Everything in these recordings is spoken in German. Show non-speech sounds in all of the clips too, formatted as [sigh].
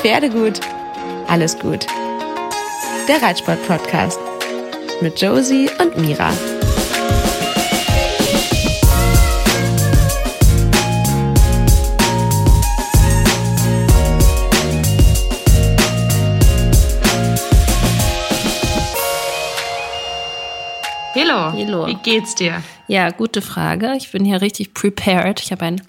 Pferde gut, alles gut. Der Reitsport-Podcast mit Josie und Mira. Hallo. Hallo. Wie geht's dir? Ja, gute Frage. Ich bin hier richtig prepared. Ich habe einen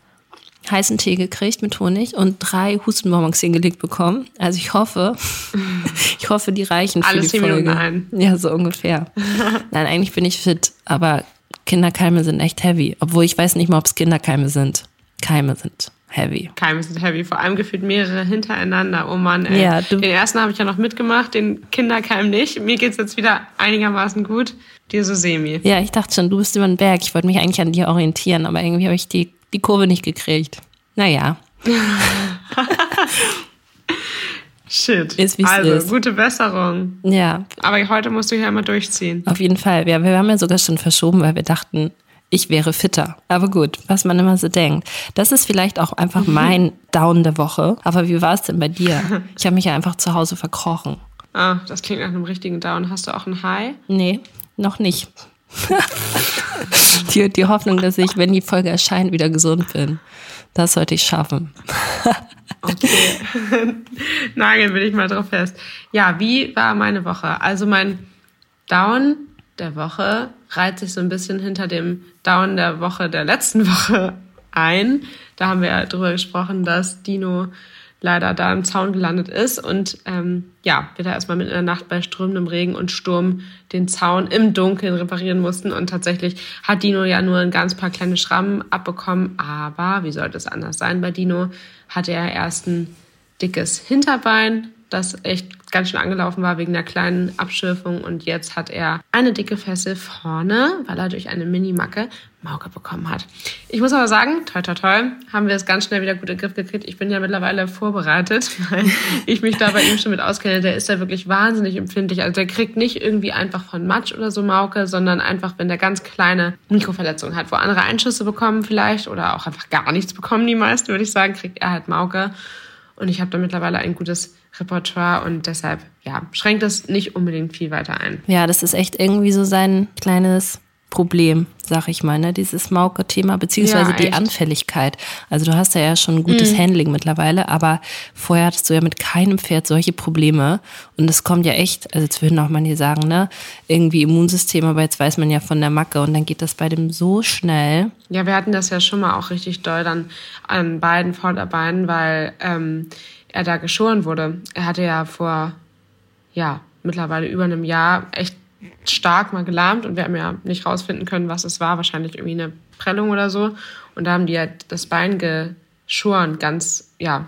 heißen Tee gekriegt mit Honig und drei Hustenbonbons hingelegt bekommen. Also ich hoffe, [laughs] ich hoffe, die reichen für Alles die Folge. Minuten ein. Ja, so ungefähr. [laughs] Nein, eigentlich bin ich fit, aber Kinderkeime sind echt heavy. Obwohl ich weiß nicht mal, ob es Kinderkeime sind. Keime sind heavy. Keime sind heavy, vor allem gefühlt mehrere hintereinander. Oh Mann, ey. Ja, Den ersten habe ich ja noch mitgemacht, den Kinderkeim nicht. Mir geht's jetzt wieder einigermaßen gut. Dir so semi. Ja, ich dachte schon, du bist über den Berg. Ich wollte mich eigentlich an dir orientieren, aber irgendwie habe ich die, die Kurve nicht gekriegt. Naja, Shit. Ist, also, ist. gute Besserung. ja, Aber heute musst du hier mal durchziehen. Auf jeden Fall. Ja, wir haben ja sogar schon verschoben, weil wir dachten, ich wäre fitter. Aber gut, was man immer so denkt. Das ist vielleicht auch einfach [laughs] mein Down der Woche. Aber wie war es denn bei dir? Ich habe mich ja einfach zu Hause verkrochen. Ah, das klingt nach einem richtigen Down. Hast du auch ein High? Nee, noch nicht. [laughs] die, die Hoffnung, dass ich, wenn die Folge erscheint, wieder gesund bin. Das sollte ich schaffen. [laughs] Okay. [laughs] Nageln will ich mal drauf fest. Ja, wie war meine Woche? Also mein Down der Woche reiht sich so ein bisschen hinter dem Down der Woche der letzten Woche ein. Da haben wir ja drüber gesprochen, dass Dino leider da im Zaun gelandet ist. Und ähm, ja, wir da erstmal mitten in der Nacht bei strömendem Regen und Sturm den Zaun im Dunkeln reparieren mussten. Und tatsächlich hat Dino ja nur ein ganz paar kleine Schrammen abbekommen, aber wie sollte es anders sein? Bei Dino, hatte er erst ein dickes Hinterbein, das echt ganz schön angelaufen war wegen der kleinen Abschürfung und jetzt hat er eine dicke Fessel vorne, weil er durch eine Mini-Macke Mauke bekommen hat. Ich muss aber sagen, toi toi toi, haben wir es ganz schnell wieder gut in den Griff gekriegt. Ich bin ja mittlerweile vorbereitet, [laughs] weil ich mich da bei ihm schon mit auskenne. Der ist ja wirklich wahnsinnig empfindlich. Also der kriegt nicht irgendwie einfach von Matsch oder so Mauke, sondern einfach, wenn der ganz kleine Mikroverletzungen hat, wo andere Einschüsse bekommen vielleicht oder auch einfach gar nichts bekommen, die meisten, würde ich sagen, kriegt er halt Mauke. Und ich habe da mittlerweile ein gutes Repertoire und deshalb, ja, schränkt das nicht unbedingt viel weiter ein. Ja, das ist echt irgendwie so sein kleines Problem, sag ich mal, ne? Dieses Mauke-Thema, beziehungsweise Ja, die. Anfälligkeit. Also du hast ja, ja schon ein gutes Handling mittlerweile, aber vorher hattest du ja mit keinem Pferd solche Probleme. Und es kommt ja echt, also jetzt würden auch manche sagen, ne, irgendwie Immunsystem, aber jetzt weiß man ja von der Macke und dann geht das bei dem so schnell. Ja, wir hatten das ja schon mal auch richtig doll dann an beiden Vorderbeinen, weil ähm, er da geschoren wurde. Er hatte ja vor, ja, mittlerweile über einem Jahr echt stark mal gelahmt und wir haben ja nicht rausfinden können, was es war. Wahrscheinlich irgendwie eine Prellung oder so. Und da haben die halt das Bein geschoren, ganz, ja,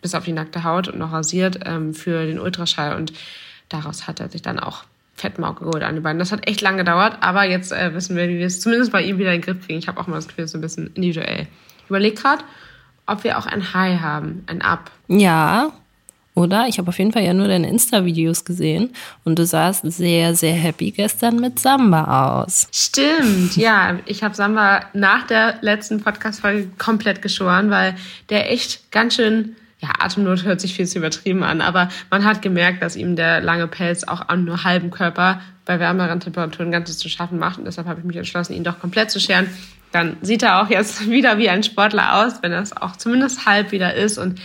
bis auf die nackte Haut und noch rasiert ähm, für den Ultraschall. Und daraus hat er sich dann auch Fettmauke geholt an die Beine. Das hat echt lange gedauert, aber jetzt äh, wissen wir, wie wir es zumindest bei ihm wieder in den Griff kriegen. Ich habe auch mal das Gefühl, es ist so ein bisschen individuell. Ich überlege gerade, ob wir auch ein High haben, ein Up. Ja, oder? Ich habe auf jeden Fall ja nur deine Insta-Videos gesehen und du sahst sehr, sehr happy gestern mit Samba aus. Stimmt, ja. Ich habe Samba nach der letzten Podcast-Folge komplett geschoren, weil der echt ganz schön, ja, Atemnot hört sich viel zu übertrieben an, aber man hat gemerkt, dass ihm der lange Pelz auch an nur halbem Körper bei wärmeren Temperaturen Ganzes zu schaffen macht. Und deshalb habe ich mich entschlossen, ihn doch komplett zu scheren. Dann sieht er auch jetzt [laughs] wieder wie ein Sportler aus, wenn er es auch zumindest halb wieder ist. Und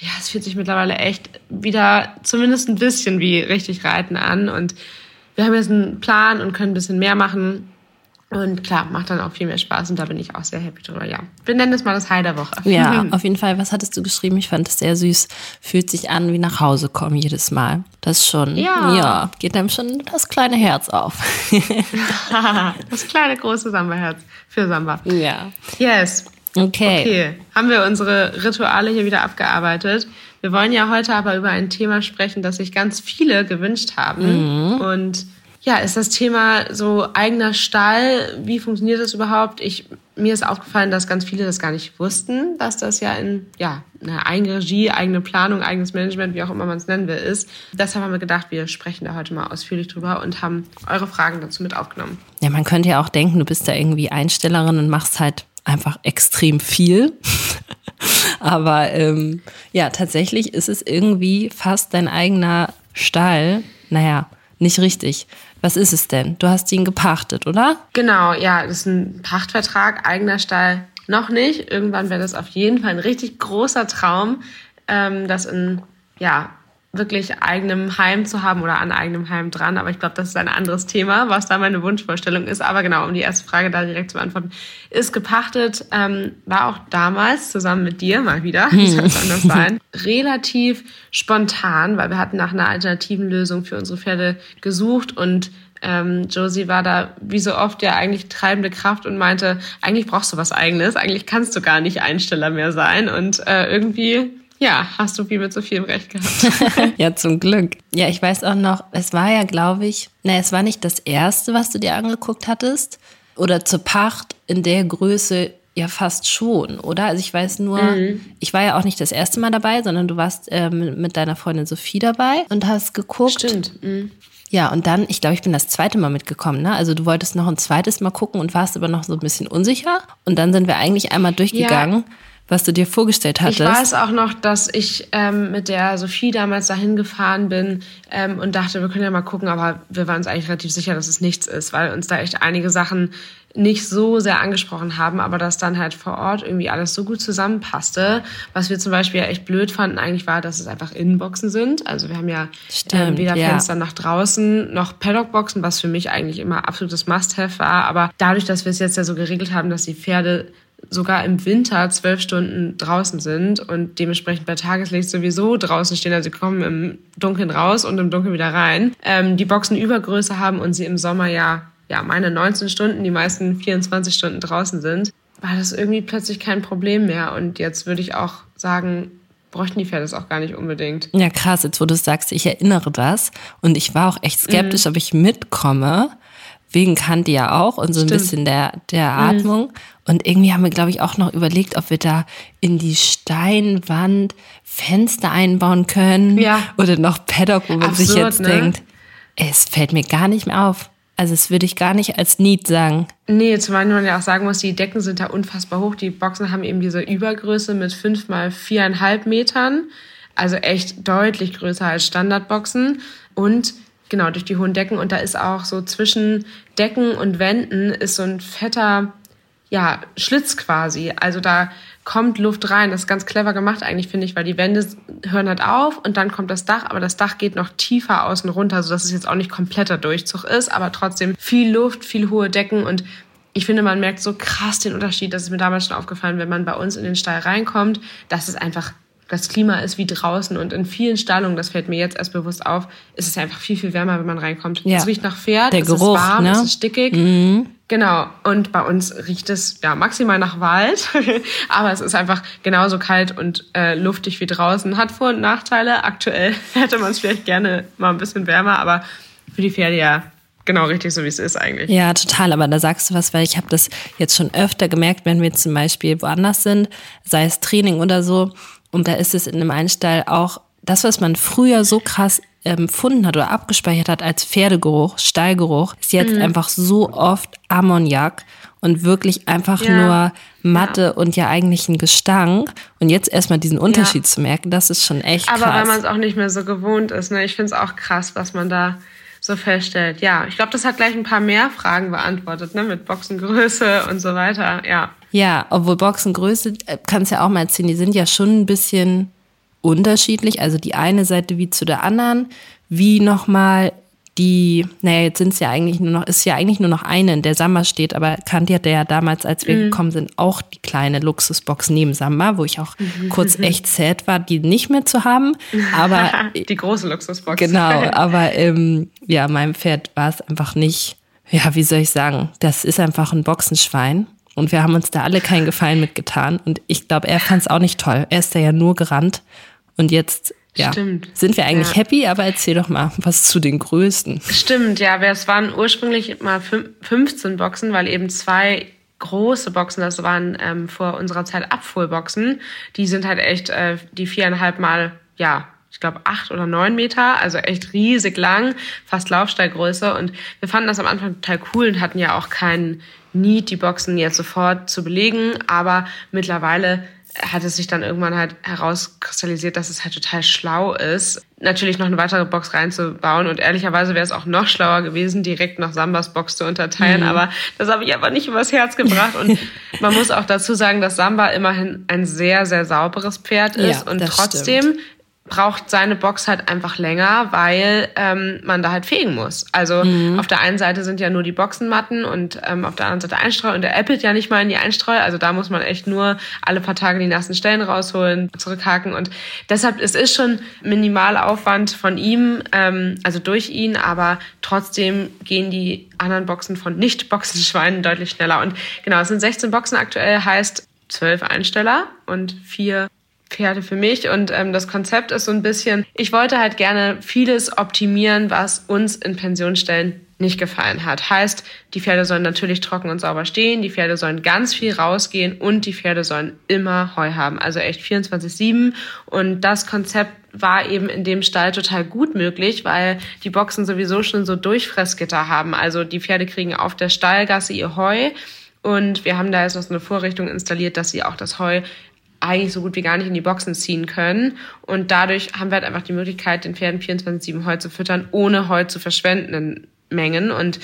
ja, es fühlt sich mittlerweile echt wieder zumindest ein bisschen wie richtig Reiten an. Und wir haben jetzt einen Plan und können ein bisschen mehr machen. Und klar, macht dann auch viel mehr Spaß und da bin ich auch sehr happy drüber, ja. Wir nennen das mal das High der Woche. Ja, [laughs] auf jeden Fall. Was hattest du geschrieben? Ich fand es sehr süß. Fühlt sich an wie nach Hause kommen jedes Mal. Das schon. Ja. Ja, geht einem schon das kleine Herz auf. [laughs] [laughs] das kleine, große Samba-Herz für Samba. ja. Yes. Okay. Okay, haben wir unsere Rituale hier wieder abgearbeitet. Wir wollen ja heute aber über ein Thema sprechen, das sich ganz viele gewünscht haben. Und ja, ist das Thema so eigener Stall. Wie funktioniert das überhaupt? Ich, mir ist aufgefallen, dass ganz viele das gar nicht wussten, dass das ja in ja, eine eigene Regie, eigene Planung, eigenes Management, wie auch immer man es nennen will, ist. Deshalb haben wir gedacht, wir sprechen da heute mal ausführlich drüber und haben eure Fragen dazu mit aufgenommen. Ja, man könnte ja auch denken, du bist da irgendwie Einstellerin und machst halt einfach extrem viel. [laughs] Aber ähm, ja, tatsächlich ist es irgendwie fast dein eigener Stall. Naja, nicht richtig. Was ist es denn? Du hast ihn gepachtet, oder? Genau, ja, das ist ein Pachtvertrag, eigener Stall noch nicht. Irgendwann wäre das auf jeden Fall ein richtig großer Traum, ähm, das in ja, wirklich eigenem Heim zu haben oder an eigenem Heim dran. Aber ich glaube, das ist ein anderes Thema, was da meine Wunschvorstellung ist. Aber genau, um die erste Frage da direkt zu beantworten, ist gepachtet, ähm, war auch damals zusammen mit dir mal wieder, wie soll es anders sein, relativ spontan, weil wir hatten nach einer alternativen Lösung für unsere Pferde gesucht und ähm, Josie war da wie so oft ja eigentlich treibende Kraft und meinte, eigentlich brauchst du was eigenes, eigentlich kannst du gar nicht Einsteller mehr sein und äh, irgendwie ja, hast du wie mit so vielem recht gehabt. [laughs] ja, zum Glück. Ja, ich weiß auch noch, es war ja, glaube ich, ne, es war nicht das erste, was du dir angeguckt hattest. Oder zur Pacht in der Größe ja fast schon, oder? Also ich weiß nur, mhm. ich war ja auch nicht das erste Mal dabei, sondern du warst ähm, mit deiner Freundin Sophie dabei und hast geguckt. Stimmt. Mhm. Ja, und dann, ich glaube, ich bin das zweite Mal mitgekommen, ne? Also du wolltest noch ein zweites Mal gucken und warst aber noch so ein bisschen unsicher. Und dann sind wir eigentlich einmal durchgegangen. Ja was du dir vorgestellt hattest. Ich weiß auch noch, dass ich ähm, mit der Sophie damals dahin gefahren bin ähm, und dachte, wir können ja mal gucken, aber wir waren uns eigentlich relativ sicher, dass es nichts ist, weil uns da echt einige Sachen nicht so sehr angesprochen haben, aber dass dann halt vor Ort irgendwie alles so gut zusammenpasste. Was wir zum Beispiel ja echt blöd fanden eigentlich war, dass es einfach Innenboxen sind. Also wir haben ja Stimmt, äh, weder ja. Fenster nach draußen noch Paddockboxen, was für mich eigentlich immer absolutes Must-have war. Aber dadurch, dass wir es jetzt ja so geregelt haben, dass die Pferde sogar im Winter zwölf Stunden draußen sind und dementsprechend bei Tageslicht sowieso draußen stehen. Also sie kommen im Dunkeln raus und im Dunkeln wieder rein. Ähm, die Boxen Übergröße haben und sie im Sommer ja, ja, meine 19 Stunden, die meisten 24 Stunden draußen sind, war das irgendwie plötzlich kein Problem mehr. Und jetzt würde ich auch sagen, bräuchten die Pferde das auch gar nicht unbedingt. Ja, krass, jetzt wo du sagst, ich erinnere das und ich war auch echt skeptisch, mhm. ob ich mitkomme, wegen Kanti ja auch und so ein Stimmt. bisschen der, der mhm. Atmung. Mhm. Und irgendwie haben wir, glaube ich, auch noch überlegt, ob wir da in die Steinwand Fenster einbauen können. Ja. Oder noch Paddock, wo man Absurd, sich jetzt ne? denkt, es fällt mir gar nicht mehr auf. Also das würde ich gar nicht als Need sagen. Nee, zumal man ja auch sagen muss, die Decken sind da unfassbar hoch. Die Boxen haben eben diese Übergröße mit fünf mal viereinhalb Metern. Also echt deutlich größer als Standardboxen. Und genau, durch die hohen Decken. Und da ist auch so zwischen Decken und Wänden ist so ein fetter, ja, Schlitz quasi. Also da kommt Luft rein. Das ist ganz clever gemacht eigentlich, finde ich, weil die Wände hören halt auf und dann kommt das Dach, aber das Dach geht noch tiefer außen runter, sodass es jetzt auch nicht kompletter Durchzug ist, aber trotzdem viel Luft, viel hohe Decken und ich finde, man merkt so krass den Unterschied. Das ist mir damals schon aufgefallen, wenn man bei uns in den Stall reinkommt, dass es einfach das Klima ist wie draußen und in vielen Stallungen, das fällt mir jetzt erst bewusst auf, ist es einfach viel, viel wärmer, wenn man reinkommt. Ja. Es riecht nach Pferd, Der es Geruch, ist warm, ne? es ist stickig. Mhm. Genau. Und bei uns riecht es ja maximal nach Wald, [laughs] aber es ist einfach genauso kalt und äh, luftig wie draußen. Hat Vor- und Nachteile. Aktuell [laughs] hätte man es vielleicht gerne mal ein bisschen wärmer, aber für die Pferde ja genau richtig so, wie es ist eigentlich. Ja, total. Aber da sagst du was, weil ich habe das jetzt schon öfter gemerkt, wenn wir zum Beispiel woanders sind, sei es Training oder so, und da ist es in einem Einstall auch das, was man früher so krass empfunden hat oder abgespeichert hat als Pferdegeruch, Stallgeruch, ist jetzt mhm. einfach so oft Ammoniak und wirklich einfach ja. nur Matte ja. und ja eigentlich ein Gestank. Und jetzt erstmal diesen Unterschied ja. zu merken, das ist schon echt krass. Aber weil man es auch nicht mehr so gewohnt ist. Ne? Ich finde es auch krass, was man da so feststellt. Ja, ich glaube, das hat gleich ein paar mehr Fragen beantwortet, ne? mit Boxengröße [laughs] und so weiter. Ja. Ja, obwohl Boxengröße, äh, kannst ja auch mal erzählen, die sind ja schon ein bisschen unterschiedlich. Also die eine Seite wie zu der anderen, wie nochmal die, naja, jetzt sind es ja eigentlich nur noch, ist ja eigentlich nur noch eine, in der Samba steht, aber Kanti hatte ja damals, als wir mhm. gekommen sind, auch die kleine Luxusbox neben Samba, wo ich auch mhm. kurz [laughs] echt sad war, die nicht mehr zu haben. Aber [laughs] die große Luxusbox. Genau, aber ähm, ja, meinem Pferd war es einfach nicht, ja, wie soll ich sagen, das ist einfach ein Boxenschwein. Und wir haben uns da alle keinen Gefallen mitgetan. Und ich glaube, er fand es auch nicht toll. Er ist da ja nur gerannt. Und jetzt ja. Stimmt. Sind wir eigentlich ja. happy? Aber erzähl doch mal was zu den größten. Stimmt, ja. Es waren ursprünglich mal 15 Boxen, weil eben zwei große Boxen, das waren ähm, vor unserer Zeit Abfuhrboxen. Die sind halt echt äh, die viereinhalb Mal, ja, ich glaube acht oder neun Meter, also echt riesig lang, fast Laufstallgröße. Und wir fanden das am Anfang total cool und hatten ja auch keinen Need, die Boxen jetzt sofort zu belegen. Aber mittlerweile hat es sich dann irgendwann halt herauskristallisiert, dass es halt total schlau ist, natürlich noch eine weitere Box reinzubauen. Und ehrlicherweise wäre es auch noch schlauer gewesen, direkt noch Sambas Box zu unterteilen. Mhm. Aber das habe ich einfach nicht übers Herz gebracht. Und [laughs] man muss auch dazu sagen, dass Samba immerhin ein sehr, sehr sauberes Pferd ist. Ja, und trotzdem stimmt braucht seine Box halt einfach länger, weil ähm, man da halt fegen muss. Also mhm. auf der einen Seite sind ja nur die Boxenmatten und ähm, auf der anderen Seite Einstreu und der appelt ja nicht mal in die Einstreu. Also da muss man echt nur alle paar Tage die nassen Stellen rausholen, zurückhaken und deshalb es ist schon Minimalaufwand von ihm, ähm, also durch ihn, aber trotzdem gehen die anderen Boxen von Nicht-Boxenschweinen deutlich schneller. Und genau, es sind 16 Boxen aktuell, heißt 12 Einsteller und vier Pferde für mich. Und ähm, das Konzept ist so ein bisschen, ich wollte halt gerne vieles optimieren, was uns in Pensionsstellen nicht gefallen hat. Heißt, die Pferde sollen natürlich trocken und sauber stehen, die Pferde sollen ganz viel rausgehen und die Pferde sollen immer Heu haben. Also echt 24-7. Und das Konzept war eben in dem Stall total gut möglich, weil die Boxen sowieso schon so Durchfressgitter haben. Also die Pferde kriegen auf der Stallgasse ihr Heu. Und wir haben da jetzt noch so eine Vorrichtung installiert, dass sie auch das Heu eigentlich so gut wie gar nicht in die Boxen ziehen können. Und dadurch haben wir halt einfach die Möglichkeit, den Pferden 24-7 Heu zu füttern, ohne Heu zu verschwenden in Mengen. Und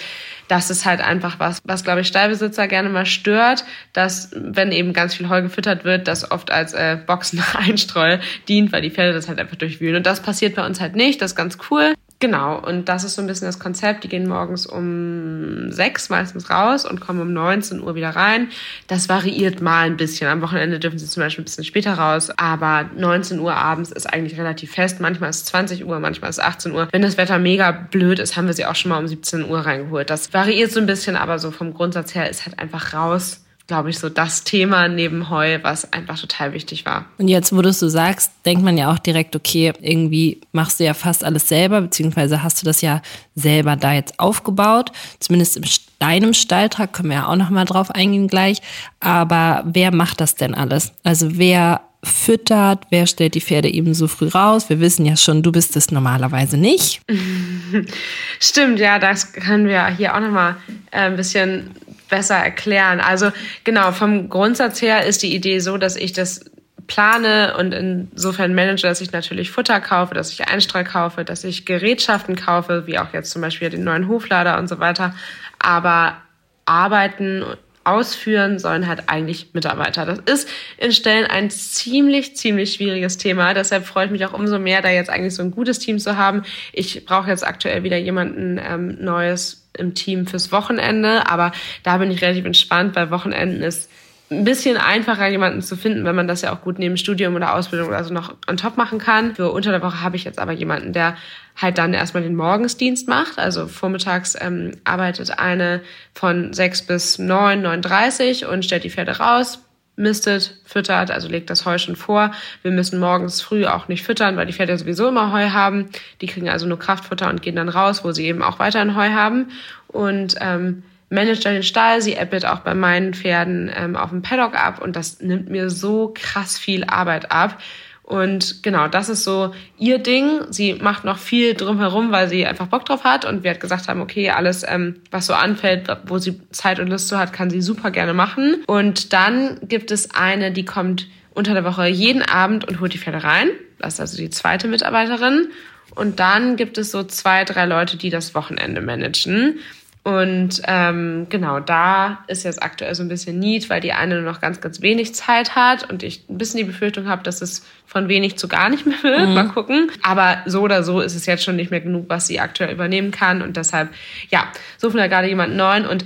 das ist halt einfach was, was, glaube ich, Stallbesitzer gerne mal stört, dass, wenn eben ganz viel Heu gefüttert wird, das oft als äh, Boxen-Einstreu [laughs] dient, weil die Pferde das halt einfach durchwühlen. Und das passiert bei uns halt nicht. Das ist ganz cool. Genau, und das ist so ein bisschen das Konzept. Die gehen morgens um sechs meistens raus und kommen um 19 Uhr wieder rein. Das variiert mal ein bisschen. Am Wochenende dürfen sie zum Beispiel ein bisschen später raus, aber 19 Uhr abends ist eigentlich relativ fest. Manchmal ist es 20 Uhr, manchmal ist es 18 Uhr. Wenn das Wetter mega blöd ist, haben wir sie auch schon mal um 17 Uhr reingeholt. Das variiert so ein bisschen, aber so vom Grundsatz her ist halt einfach raus glaube ich, so das Thema neben Heu, was einfach total wichtig war. Und jetzt, wo du es so sagst, denkt man ja auch direkt, okay, irgendwie machst du ja fast alles selber, beziehungsweise hast du das ja selber da jetzt aufgebaut. Zumindest in deinem Stalltrag können wir ja auch nochmal drauf eingehen gleich. Aber wer macht das denn alles? Also wer füttert, wer stellt die Pferde eben so früh raus? Wir wissen ja schon, du bist es normalerweise nicht. [laughs] Stimmt, ja, das können wir hier auch nochmal äh, ein bisschen besser erklären. Also genau, vom Grundsatz her ist die Idee so, dass ich das plane und insofern manage, dass ich natürlich Futter kaufe, dass ich Einstreu kaufe, dass ich Gerätschaften kaufe, wie auch jetzt zum Beispiel den neuen Hoflader und so weiter. Aber arbeiten, ausführen sollen halt eigentlich Mitarbeiter. Das ist in Stellen ein ziemlich, ziemlich schwieriges Thema. Deshalb freue ich mich auch umso mehr, da jetzt eigentlich so ein gutes Team zu haben. Ich brauche jetzt aktuell wieder jemanden ähm, Neues im Team fürs Wochenende, aber da bin ich relativ entspannt, weil Wochenenden ist ein bisschen einfacher, jemanden zu finden, wenn man das ja auch gut neben Studium oder Ausbildung oder so noch on top machen kann. Für unter der Woche habe ich jetzt aber jemanden, der halt dann erstmal den Morgensdienst macht. Also vormittags ähm, arbeitet eine von sechs bis neun, neun dreißig und stellt die Pferde raus, mistet, füttert, also legt das Heu schon vor. Wir müssen morgens früh auch nicht füttern, weil die Pferde sowieso immer Heu haben. Die kriegen also nur Kraftfutter und gehen dann raus, wo sie eben auch weiterhin Heu haben. Und ähm, managt dann den Stall, sie appelt auch bei meinen Pferden ähm, auf dem Paddock ab und das nimmt mir so krass viel Arbeit ab. Und genau, das ist so ihr Ding. Sie macht noch viel drumherum, weil sie einfach Bock drauf hat. Und wir hat gesagt haben, okay, alles, ähm, was so anfällt, wo sie Zeit und Lust zu hat, kann sie super gerne machen. Und dann gibt es eine, die kommt unter der Woche jeden Abend und holt die Pferde rein. Das ist also die zweite Mitarbeiterin. Und dann gibt es so zwei, drei Leute, die das Wochenende managen. Und ähm, genau, da ist jetzt aktuell so ein bisschen Need, weil die eine nur noch ganz, ganz wenig Zeit hat und ich ein bisschen die Befürchtung habe, dass es von wenig zu gar nicht mehr wird. Mhm. Mal gucken. Aber so oder so ist es jetzt schon nicht mehr genug, was sie aktuell übernehmen kann. Und deshalb, ja, suchen wir gerade jemanden neuen. Und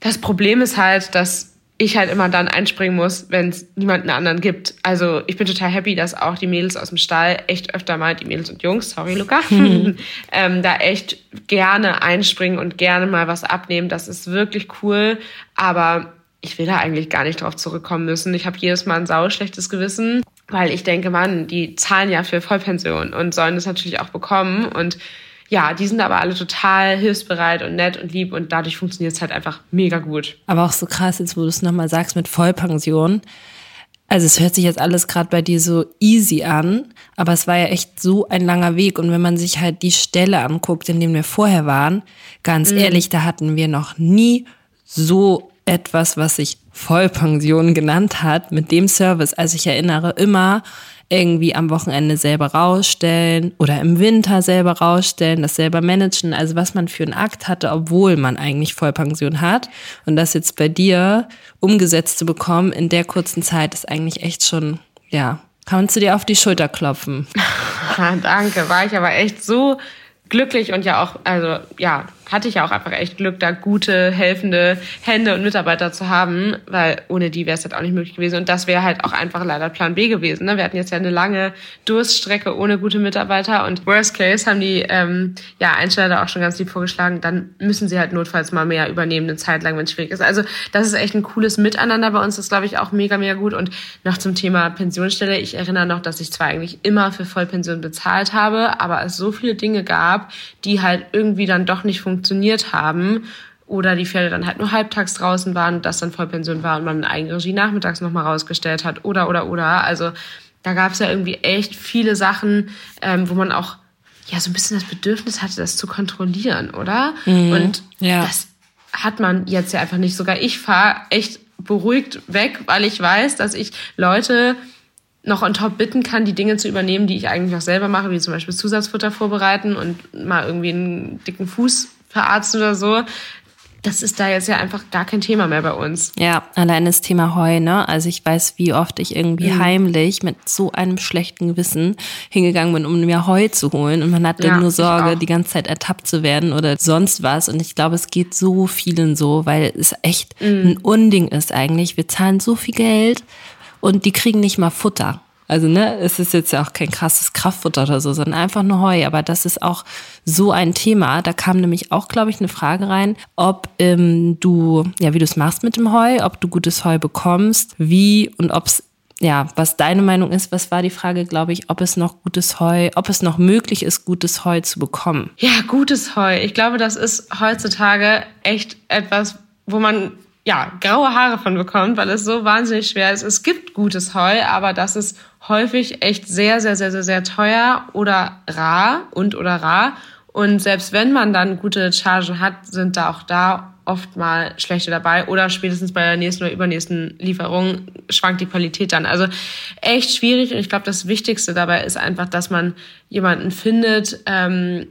das Problem ist halt, dass ich halt immer dann einspringen muss, wenn es niemanden anderen gibt. Also ich bin total happy, dass auch die Mädels aus dem Stall echt öfter mal, die Mädels und Jungs, sorry Luca, mhm. [laughs] ähm, da echt gerne einspringen und gerne mal was abnehmen. Das ist wirklich cool. Aber ich will da eigentlich gar nicht drauf zurückkommen müssen. Ich habe jedes Mal ein sauschlechtes Gewissen, weil ich denke, Mann, die zahlen ja für Vollpension und sollen das natürlich auch bekommen. Und ja, die sind aber alle total hilfsbereit und nett und lieb und dadurch funktioniert es halt einfach mega gut. Aber auch so krass, jetzt wo du es nochmal sagst mit Vollpension. Also es hört sich jetzt alles gerade bei dir so easy an, aber es war ja echt so ein langer Weg. Und wenn man sich halt die Stelle anguckt, in dem wir vorher waren, ganz mhm. ehrlich, da hatten wir noch nie so etwas, was sich Vollpension genannt hat, mit dem Service. Also ich erinnere immer, irgendwie am Wochenende selber rausstellen oder im Winter selber rausstellen, das selber managen, also was man für einen Akt hatte, obwohl man eigentlich Vollpension hat. Und das jetzt bei dir umgesetzt zu bekommen in der kurzen Zeit ist eigentlich echt schon, ja, kannst du dir auf die Schulter klopfen. [laughs] Danke, war ich aber echt so glücklich und ja auch, also ja, hatte ich ja auch einfach echt Glück, da gute, helfende Hände und Mitarbeiter zu haben, weil ohne die wäre es halt auch nicht möglich gewesen. Und das wäre halt auch einfach leider Plan B gewesen. Ne? Wir hatten jetzt ja eine lange Durststrecke ohne gute Mitarbeiter und Worst Case haben die ähm, ja Einsteller auch schon ganz lieb vorgeschlagen, dann müssen sie halt notfalls mal mehr übernehmen, eine Zeit lang, wenn es schwierig ist. Also das ist echt ein cooles Miteinander bei uns, das glaube ich auch mega, mega gut. Und noch zum Thema Pensionsstelle, ich erinnere noch, dass ich zwar eigentlich immer für Vollpension bezahlt habe, aber es so viele Dinge gab, die halt irgendwie dann doch nicht funktionieren funktioniert haben oder die Pferde dann halt nur halbtags draußen waren und das dann Vollpension war und man eine Eigenregie nachmittags nochmal rausgestellt hat oder, oder, oder. Also da gab es ja irgendwie echt viele Sachen, ähm, wo man auch ja so ein bisschen das Bedürfnis hatte, das zu kontrollieren, oder? Mhm, und ja. das hat man jetzt ja einfach nicht. Sogar ich fahre echt beruhigt weg, weil ich weiß, dass ich Leute noch on top bitten kann, die Dinge zu übernehmen, die ich eigentlich auch selber mache, wie zum Beispiel Zusatzfutter vorbereiten und mal irgendwie einen dicken Fuß verarzten oder so. Das ist da jetzt ja einfach gar kein Thema mehr bei uns. Ja, allein das Thema Heu, ne? Also ich weiß, wie oft ich irgendwie mhm. heimlich mit so einem schlechten Gewissen hingegangen bin, um mir Heu zu holen. Und man hat dann ja, nur Sorge, die ganze Zeit ertappt zu werden oder sonst was. Und ich glaube, es geht so vielen so, weil es echt mhm. ein Unding ist eigentlich. Wir zahlen so viel Geld und die kriegen nicht mal Futter. Also, ne, es ist jetzt ja auch kein krasses Kraftfutter oder so, sondern einfach nur Heu. Aber das ist auch so ein Thema. Da kam nämlich auch, glaube ich, eine Frage rein, ob ähm, du, ja, wie du es machst mit dem Heu, ob du gutes Heu bekommst, wie und ob es ja, was deine Meinung ist, was war die Frage, glaube ich, ob es noch gutes Heu, ob es noch möglich ist, gutes Heu zu bekommen? Ja, gutes Heu. Ich glaube, das ist heutzutage echt etwas, wo man ja, graue Haare von bekommt, weil es so wahnsinnig schwer ist. Es gibt gutes Heu, aber das ist häufig echt sehr, sehr, sehr, sehr, sehr teuer oder rar und oder rar. Und selbst wenn man dann gute Chargen hat, sind da auch da oft mal schlechte dabei oder spätestens bei der nächsten oder übernächsten Lieferung schwankt die Qualität dann. Also echt schwierig und ich glaube, das Wichtigste dabei ist einfach, dass man jemanden findet, ähm,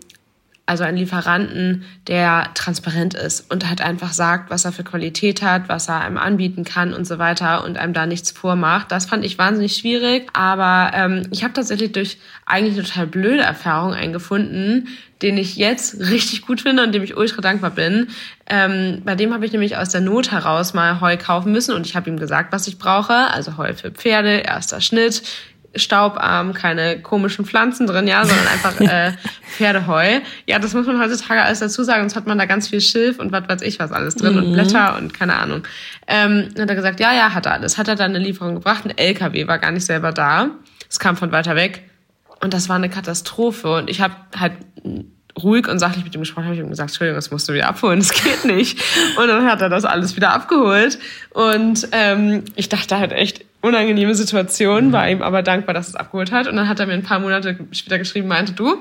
also einen Lieferanten, der transparent ist und halt einfach sagt, was er für Qualität hat, was er einem anbieten kann und so weiter und einem da nichts vormacht. Das fand ich wahnsinnig schwierig, aber ähm, ich habe tatsächlich durch eigentlich total blöde Erfahrungen eingefunden, den ich jetzt richtig gut finde und dem ich ultra dankbar bin. Ähm, bei dem habe ich nämlich aus der Not heraus mal Heu kaufen müssen und ich habe ihm gesagt, was ich brauche. Also Heu für Pferde, erster Schnitt, staubarm, keine komischen Pflanzen drin, ja, sondern einfach äh, [laughs] Pferdeheu. Ja, das muss man heutzutage alles dazu sagen, sonst hat man da ganz viel Schilf und was weiß ich was alles drin mhm. und Blätter und keine Ahnung. Ähm, dann hat er gesagt, ja, ja, hat er alles. Hat er dann eine Lieferung gebracht, ein LKW war gar nicht selber da. Es kam von weiter weg und das war eine Katastrophe und ich habe halt ruhig und sachlich mit ihm gesprochen, habe ich ihm gesagt, Entschuldigung, das musst du wieder abholen, das geht nicht. Und dann hat er das alles wieder abgeholt. Und ähm, ich dachte halt echt, unangenehme Situation, war ihm aber dankbar, dass es abgeholt hat. Und dann hat er mir ein paar Monate später geschrieben, meinte, du,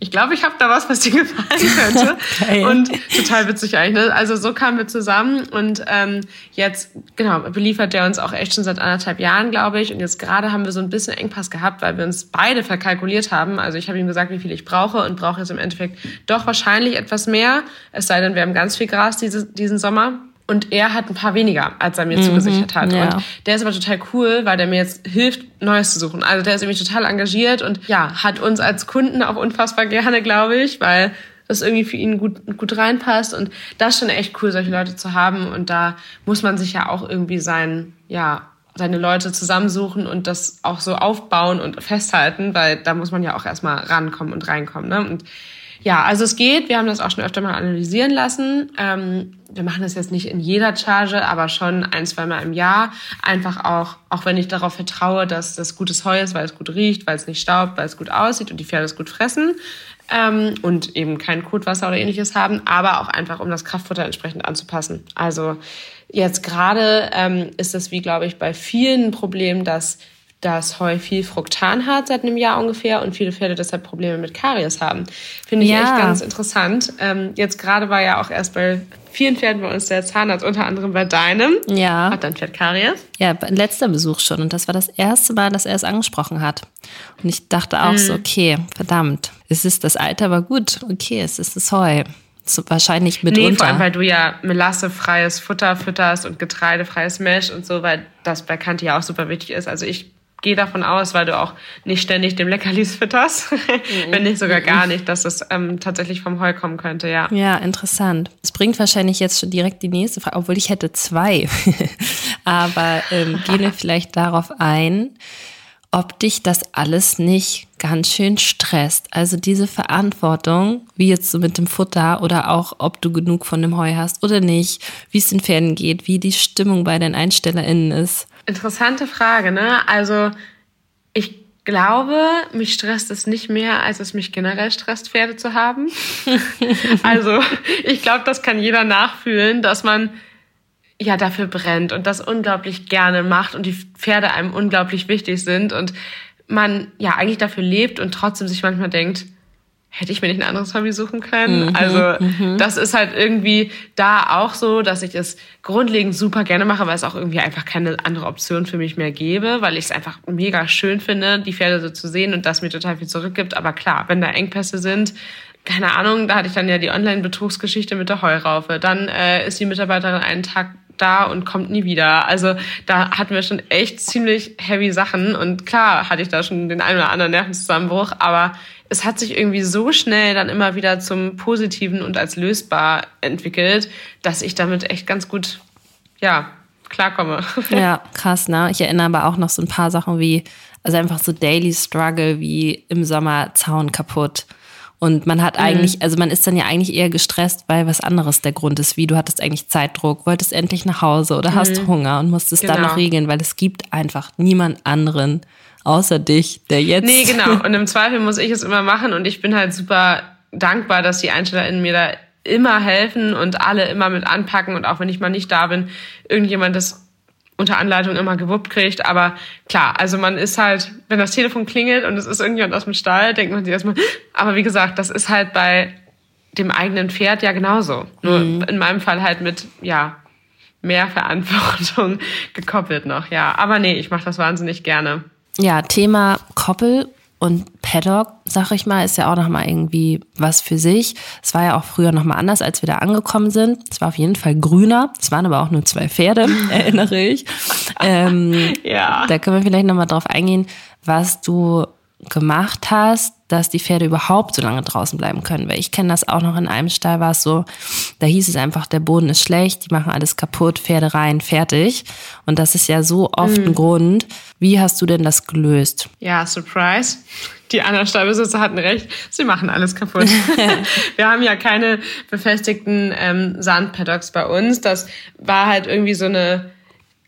ich glaube, ich habe da was, was dir [laughs] gefallen könnte. okay. Und total witzig eigentlich. Ne? Also so kamen wir zusammen und ähm, jetzt, genau, beliefert der uns auch echt schon seit anderthalb Jahren, glaube ich. Und jetzt gerade haben wir so ein bisschen Engpass gehabt, weil wir uns beide verkalkuliert haben. Also ich habe ihm gesagt, wie viel ich brauche und brauche jetzt im Endeffekt doch wahrscheinlich etwas mehr. Es sei denn, wir haben ganz viel Gras diese, diesen Sommer. Und er hat ein paar weniger, als er mir mhm, zugesichert hat. Ja. Und der ist aber total cool, weil der mir jetzt hilft, Neues zu suchen. Also der ist irgendwie total engagiert und ja, hat uns als Kunden auch unfassbar gerne, glaube ich, weil das irgendwie für ihn gut, gut reinpasst. Und das ist schon echt cool, solche Leute zu haben. Und da muss man sich ja auch irgendwie sein, ja, seine Leute zusammensuchen und das auch so aufbauen und festhalten, weil da muss man ja auch erstmal rankommen und reinkommen. Ne? Und ja, also es geht. Wir haben das auch schon öfter mal analysieren lassen. Ähm, wir machen das jetzt nicht in jeder Charge, aber schon ein, zweimal im Jahr. Einfach auch, auch wenn ich darauf vertraue, dass das gutes Heu ist, weil es gut riecht, weil es nicht staubt, weil es gut aussieht und die Pferde es gut fressen. Ähm, und eben kein Kotwasser oder ähnliches haben, aber auch einfach, um das Kraftfutter entsprechend anzupassen. Also jetzt gerade ähm, ist das wie, glaube ich, bei vielen Problem, dass das Heu viel Fruktan hat seit einem Jahr ungefähr und viele Pferde deshalb Probleme mit Karies haben. Finde ich ja. echt ganz interessant. Ähm, jetzt gerade war ja auch erst bei vielen Pferden bei uns der Zahnarzt, unter anderem bei deinem. Ja. Hat dein Pferd Karies? Ja, letzter Besuch schon. Und das war das erste Mal, dass er es angesprochen hat. Und ich dachte auch mhm. so, okay, verdammt, es ist das Alter, aber gut, okay, es ist das Heu. So wahrscheinlich mitunter. Nee, vor allem, weil du ja melassefreies Futter fütterst und getreidefreies Mesh und so, weil das bei Kanti ja auch super wichtig ist. Also ich gehe davon aus, weil du auch nicht ständig dem Leckerlis fütterst, mhm. wenn nicht sogar gar nicht, dass es ähm, tatsächlich vom Heu kommen könnte, ja. Ja, interessant. Es bringt wahrscheinlich jetzt schon direkt die nächste Frage, obwohl ich hätte zwei. [laughs] Aber ähm, gehen wir vielleicht darauf ein, ob dich das alles nicht ganz schön stresst. Also diese Verantwortung, wie jetzt so mit dem Futter oder auch, ob du genug von dem Heu hast oder nicht, wie es den Pferden geht, wie die Stimmung bei den EinstellerInnen ist. Interessante Frage, ne? Also ich glaube, mich stresst es nicht mehr, als es mich generell stresst, Pferde zu haben. [laughs] also ich glaube, das kann jeder nachfühlen, dass man ja dafür brennt und das unglaublich gerne macht und die Pferde einem unglaublich wichtig sind und man ja eigentlich dafür lebt und trotzdem sich manchmal denkt, hätte ich mir nicht ein anderes Hobby suchen können. Mhm, also mhm. das ist halt irgendwie da auch so, dass ich es grundlegend super gerne mache, weil es auch irgendwie einfach keine andere Option für mich mehr gäbe, weil ich es einfach mega schön finde, die Pferde so zu sehen und das mir total viel zurückgibt. Aber klar, wenn da Engpässe sind, keine Ahnung, da hatte ich dann ja die Online-Betrugsgeschichte mit der Heuraufe. Dann äh, ist die Mitarbeiterin einen Tag da und kommt nie wieder. Also da hatten wir schon echt ziemlich heavy Sachen und klar hatte ich da schon den einen oder anderen Nervenzusammenbruch, aber es hat sich irgendwie so schnell dann immer wieder zum Positiven und als lösbar entwickelt, dass ich damit echt ganz gut, ja, klarkomme. [laughs] Ja, krass, ne? Ich erinnere aber auch noch so ein paar Sachen wie, also einfach so Daily Struggle wie im Sommer Zaun kaputt und man hat mhm. eigentlich, also man ist dann ja eigentlich eher gestresst, weil was anderes der Grund ist, wie du hattest eigentlich Zeitdruck, wolltest endlich nach Hause oder mhm. hast Hunger und musstest genau. dann noch regeln, weil es gibt einfach niemand anderen außer dich, der jetzt. Nee, genau. [laughs] Und im Zweifel muss ich es immer machen und ich bin halt super dankbar, dass die EinstellerInnen mir da immer helfen und alle immer mit anpacken und auch wenn ich mal nicht da bin, irgendjemand das unter Anleitung immer gewuppt kriegt. Aber klar, also man ist halt, wenn das Telefon klingelt und es ist irgendjemand aus dem Stall, denkt man sich erstmal, aber wie gesagt, das ist halt bei dem eigenen Pferd ja genauso. Nur mhm. in meinem Fall halt mit, ja, mehr Verantwortung [laughs] gekoppelt noch, ja. Aber nee, ich mache das wahnsinnig gerne. Ja, Thema Koppel und Paddock, sag ich mal, ist ja auch nochmal irgendwie was für sich. Es war ja auch früher nochmal anders, als wir da angekommen sind. Es war auf jeden Fall grüner. Es waren aber auch nur zwei Pferde, [laughs] erinnere ich. Ähm, ja. Da können wir vielleicht nochmal drauf eingehen, was du gemacht hast, dass die Pferde überhaupt so lange draußen bleiben können. Weil ich kenne das auch noch in einem Stall war es so, da hieß es einfach, der Boden ist schlecht, die machen alles kaputt, Pferde rein, fertig. Und das ist ja so oft mhm. ein Grund. Wie hast du denn das gelöst? Ja, Surprise. Die anderen Stallbesitzer hatten recht, sie machen alles kaputt. [laughs] Wir haben ja keine befestigten ähm, Sandpaddocks bei uns. Das war halt irgendwie so eine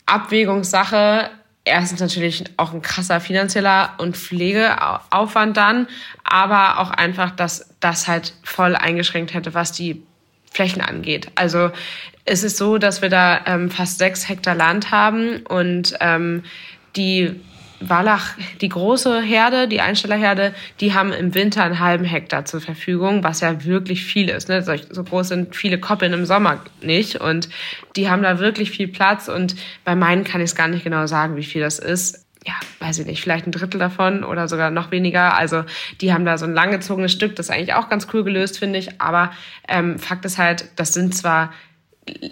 Abwägungssache erstens natürlich auch ein krasser finanzieller und Pflegeaufwand dann, aber auch einfach, dass das halt voll eingeschränkt hätte, was die Flächen angeht. Also es ist so, dass wir da ähm, fast sechs Hektar Land haben und ähm, die Wallach, die große Herde, die Einstellerherde, die haben im Winter einen halben Hektar zur Verfügung, was ja wirklich viel ist. Ne? So groß sind viele Koppeln im Sommer nicht. Und die haben da wirklich viel Platz. Und bei meinen kann ich es gar nicht genau sagen, wie viel das ist. Ja, weiß ich nicht, vielleicht ein Drittel davon oder sogar noch weniger. Also die haben da so ein langgezogenes Stück, das ist eigentlich auch ganz cool gelöst, finde ich. Aber ähm, Fakt ist halt, das sind zwar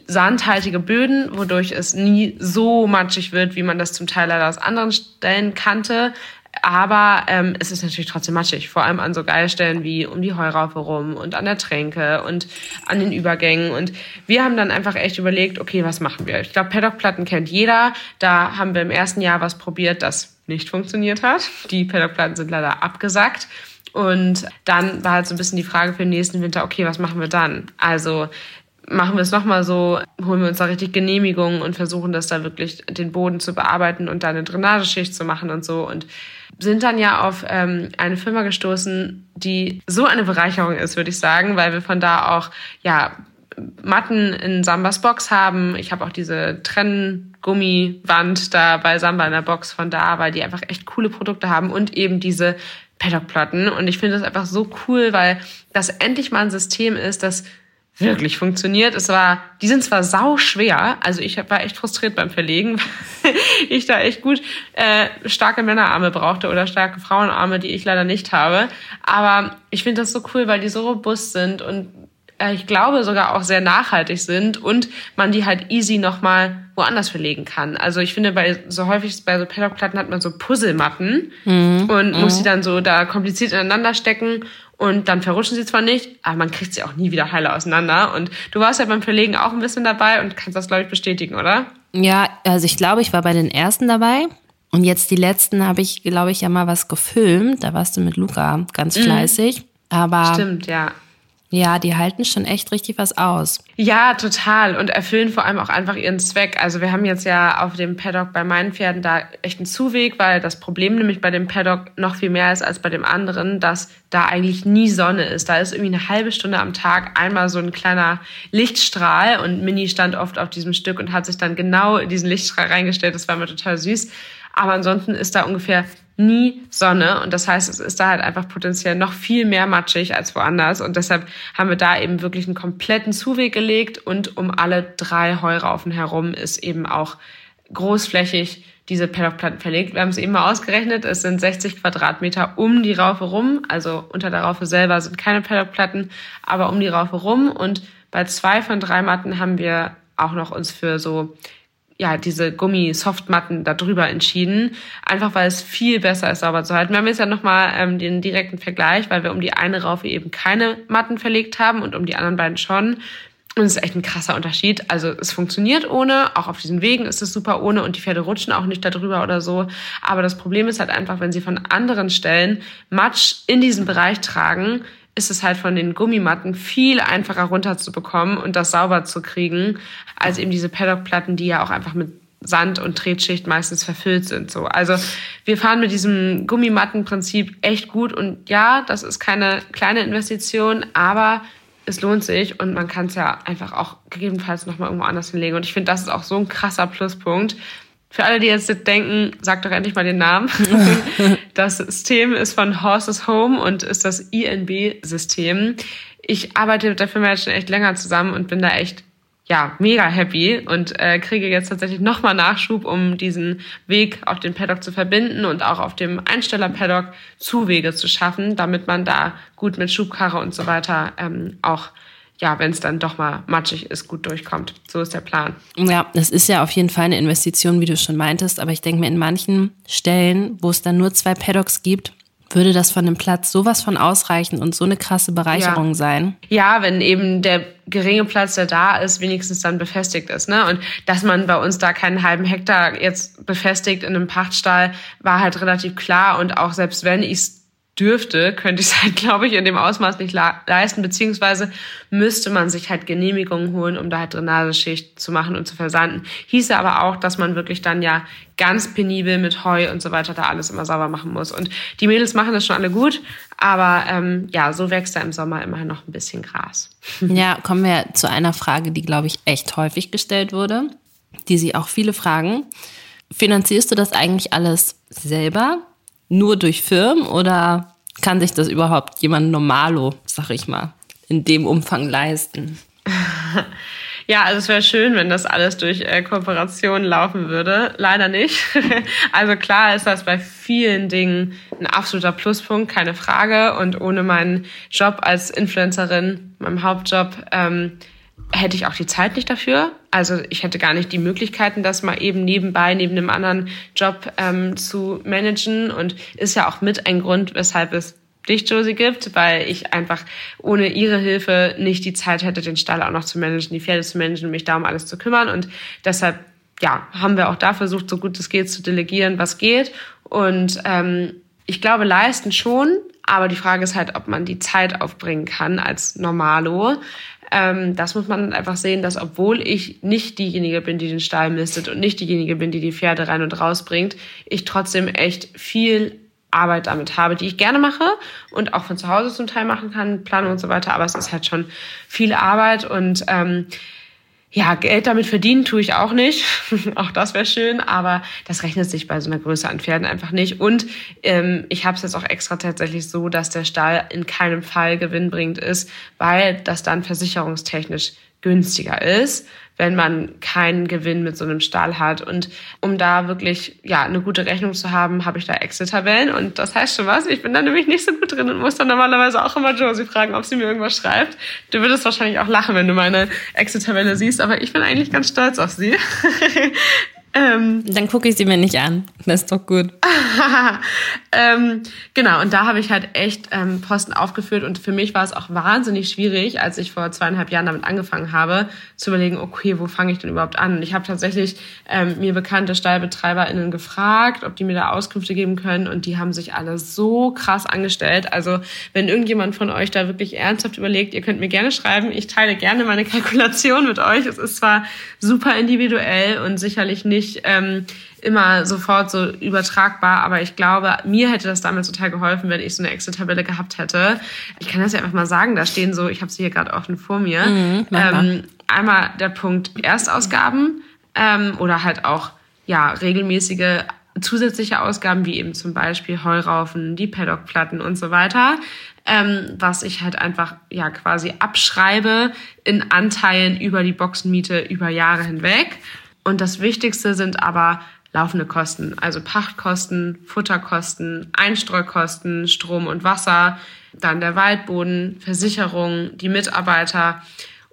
sandhaltige Böden, wodurch es nie so matschig wird, wie man das zum Teil leider aus anderen Stellen kannte. Aber ähm, es ist natürlich trotzdem matschig, vor allem an so Geilstellen wie um die Heuraufe rum und an der Tränke und an den Übergängen. Und wir haben dann einfach echt überlegt, okay, was machen wir? Ich glaube, Paddockplatten kennt jeder. Da haben wir im ersten Jahr was probiert, das nicht funktioniert hat. Die Paddockplatten sind leider abgesackt. Und dann war halt so ein bisschen die Frage für den nächsten Winter, okay, was machen wir dann? Also machen wir es nochmal so, holen wir uns da richtig Genehmigungen und versuchen das da wirklich den Boden zu bearbeiten und da eine Drainageschicht zu machen und so und sind dann ja auf ähm, eine Firma gestoßen, die so eine Bereicherung ist, würde ich sagen, weil wir von da auch ja Matten in Sambas Box haben. Ich habe auch diese Trenngummiwand da bei Samba in der Box von da, weil die einfach echt coole Produkte haben und eben diese Paddock-Platten. Und ich finde das einfach so cool, weil das endlich mal ein System ist, das wirklich funktioniert. Es war, die sind zwar sau schwer, also ich war echt frustriert beim Verlegen, weil [laughs] ich da echt gut äh, starke Männerarme brauchte oder starke Frauenarme, die ich leider nicht habe. Aber ich finde das so cool, weil die so robust sind und äh, ich glaube sogar auch sehr nachhaltig sind und man die halt easy nochmal woanders verlegen kann. Also ich finde, bei so häufig bei so Paddockplatten hat man so Puzzlematten mhm. und mhm. muss sie dann so da kompliziert ineinander stecken und dann verrutschen sie zwar nicht, aber man kriegt sie auch nie wieder heile auseinander. Und du warst ja beim Verlegen auch ein bisschen dabei und kannst das, glaube ich, bestätigen, oder? Ja, also ich glaube, ich war bei den ersten dabei. Und jetzt die letzten habe ich, glaube ich, ja mal was gefilmt. Da warst du mit Luca ganz mhm. fleißig. Mhm. Aber Stimmt, ja. Ja, die halten schon echt richtig was aus. Ja, total. Und erfüllen vor allem auch einfach ihren Zweck. Also wir haben jetzt ja auf dem Paddock bei meinen Pferden da echt einen Zuweg, weil das Problem nämlich bei dem Paddock noch viel mehr ist als bei dem anderen, dass da eigentlich nie Sonne ist. Da ist irgendwie eine halbe Stunde am Tag einmal so ein kleiner Lichtstrahl und Mini stand oft auf diesem Stück und hat sich dann genau in diesen Lichtstrahl reingestellt. Das war mir total süß. Aber ansonsten ist da ungefähr nie Sonne. Und das heißt, es ist da halt einfach potenziell noch viel mehr matschig als woanders. Und deshalb haben wir da eben wirklich einen kompletten Zuweg gelegt. Und um alle drei Heuraufen herum ist eben auch großflächig diese Paddockplatten verlegt. Wir haben es eben mal ausgerechnet, es sind 60 Quadratmeter um die Raufe rum, also unter der Raufe selber sind keine Paddockplatten, aber um die Raufe rum. Und bei zwei von drei Matten haben wir auch noch uns für so ja, diese Gummi-Softmatten darüber entschieden, einfach weil es viel besser ist, sauber zu halten. Wir haben jetzt ja nochmal ähm, den direkten Vergleich, weil wir um die eine Raufe eben keine Matten verlegt haben und um die anderen beiden schon. Und es ist echt ein krasser Unterschied. Also es funktioniert ohne, auch auf diesen Wegen ist es super ohne und die Pferde rutschen auch nicht darüber oder so. Aber das Problem ist halt einfach, wenn sie von anderen Stellen Matsch in diesen Bereich tragen, ist es halt von den Gummimatten viel einfacher runterzubekommen und das sauber zu kriegen, als eben diese Paddockplatten, die ja auch einfach mit Sand und Tretschicht meistens verfüllt sind. So. Also wir fahren mit diesem Gummimattenprinzip echt gut und ja, das ist keine kleine Investition, aber es lohnt sich und man kann es ja einfach auch gegebenenfalls nochmal irgendwo anders hinlegen. Und ich finde, das ist auch so ein krasser Pluspunkt, für alle, die jetzt denken, sag doch endlich mal den Namen. [laughs] das System ist von Horses Home und ist das INB-System. Ich arbeite mit der Firma jetzt schon echt länger zusammen und bin da echt ja, mega happy und äh, kriege jetzt tatsächlich nochmal Nachschub, um diesen Weg auf den Paddock zu verbinden und auch auf dem Einsteller-Paddock Zuwege zu schaffen, damit man da gut mit Schubkarre und so weiter ähm, auch ja, wenn es dann doch mal matschig ist, gut durchkommt. So ist der Plan. Ja, es ist ja auf jeden Fall eine Investition, wie du schon meintest, aber ich denke mir, in manchen Stellen, wo es dann nur zwei Paddocks gibt, würde das von dem Platz sowas von ausreichen und so eine krasse Bereicherung ja. sein. Ja, wenn eben der geringe Platz, der da ist, wenigstens dann befestigt ist. Ne? Und dass man bei uns da keinen halben Hektar jetzt befestigt in einem Pachtstall, war halt relativ klar. Und auch selbst wenn ich es dürfte, könnte ich es halt, [laughs] glaube ich, in dem Ausmaß nicht leisten, beziehungsweise müsste man sich halt Genehmigungen holen, um da halt Drainageschicht zu machen und zu versanden. Hieße aber auch, dass man wirklich dann ja ganz penibel mit Heu und so weiter da alles immer sauber machen muss. Und die Mädels machen das schon alle gut, aber ähm, ja, so wächst da im Sommer immerhin noch ein bisschen Gras. [laughs] Ja, kommen wir zu einer Frage, die, glaube ich, echt häufig gestellt wurde, die sie auch viele fragen. Finanzierst du das eigentlich alles selber? Nur durch Firmen oder kann sich das überhaupt jemand normalo, sag ich mal, in dem Umfang leisten? [laughs] Ja, also es wäre schön, wenn das alles durch äh, Kooperationen laufen würde. Leider nicht. [laughs] also klar ist das bei vielen Dingen ein absoluter Pluspunkt, keine Frage. Und ohne meinen Job als Influencerin, meinem Hauptjob, ähm, hätte ich auch die Zeit nicht dafür. Also ich hätte gar nicht die Möglichkeiten, das mal eben nebenbei, neben einem anderen Job ähm, zu managen. Und ist ja auch mit ein Grund, weshalb es dich, Josie, gibt, weil ich einfach ohne ihre Hilfe nicht die Zeit hätte, den Stall auch noch zu managen, die Pferde zu managen, mich da um alles zu kümmern. Und deshalb, ja, haben wir auch da versucht, so gut es geht, zu delegieren, was geht. Und ähm, ich glaube, leisten schon, aber die Frage ist halt, ob man die Zeit aufbringen kann als Normalo. Ähm, das muss man einfach sehen, dass obwohl ich nicht diejenige bin, die den Stall mistet und nicht diejenige bin, die die Pferde rein und raus bringt, ich trotzdem echt viel Arbeit damit habe, die ich gerne mache und auch von zu Hause zum Teil machen kann, Planung und so weiter. Aber es ist halt schon viel Arbeit und ähm, ja, Geld damit verdienen tue ich auch nicht. [laughs] auch das wäre schön, aber das rechnet sich bei so einer Größe an Pferden einfach nicht. Und ähm, ich habe es jetzt auch extra tatsächlich so, dass der Stall in keinem Fall gewinnbringend ist, weil das dann versicherungstechnisch günstiger ist wenn man keinen Gewinn mit so einem Stall hat. Und um da wirklich ja eine gute Rechnung zu haben, habe ich da Excel-Tabellen. Und das heißt schon was. Ich bin da nämlich nicht so gut drin und muss dann normalerweise auch immer Josie fragen, ob sie mir irgendwas schreibt. Du würdest wahrscheinlich auch lachen, wenn du meine Excel-Tabelle siehst, aber ich bin eigentlich ganz stolz auf sie. [laughs] Ähm, Dann gucke ich sie mir nicht an. Das ist doch gut. [laughs] ähm, genau, und da habe ich halt echt ähm, Posten aufgeführt und für mich war es auch wahnsinnig schwierig, als ich vor zweieinhalb Jahren damit angefangen habe, zu überlegen, okay, wo fange ich denn überhaupt an? Und ich habe tatsächlich ähm, mir bekannte StallbetreiberInnen gefragt, ob die mir da Auskünfte geben können und die haben sich alle so krass angestellt. Also wenn irgendjemand von euch da wirklich ernsthaft überlegt, ihr könnt mir gerne schreiben. Ich teile gerne meine Kalkulation mit euch. Es ist zwar super individuell und sicherlich nicht nicht ähm, immer sofort so übertragbar, aber ich glaube, mir hätte das damals total geholfen, wenn ich so eine Excel-Tabelle gehabt hätte. Ich kann das ja einfach mal sagen, da stehen so, ich habe sie hier gerade offen vor mir, mhm, ähm, einmal der Punkt Erstausgaben ähm, oder halt auch ja regelmäßige zusätzliche Ausgaben, wie eben zum Beispiel Heuraufen, die Paddockplatten und so weiter, ähm, was ich halt einfach ja quasi abschreibe in Anteilen über die Boxenmiete über Jahre hinweg. Und das Wichtigste sind aber laufende Kosten, also Pachtkosten, Futterkosten, Einstreukosten, Strom und Wasser, dann der Waldboden, Versicherung, die Mitarbeiter.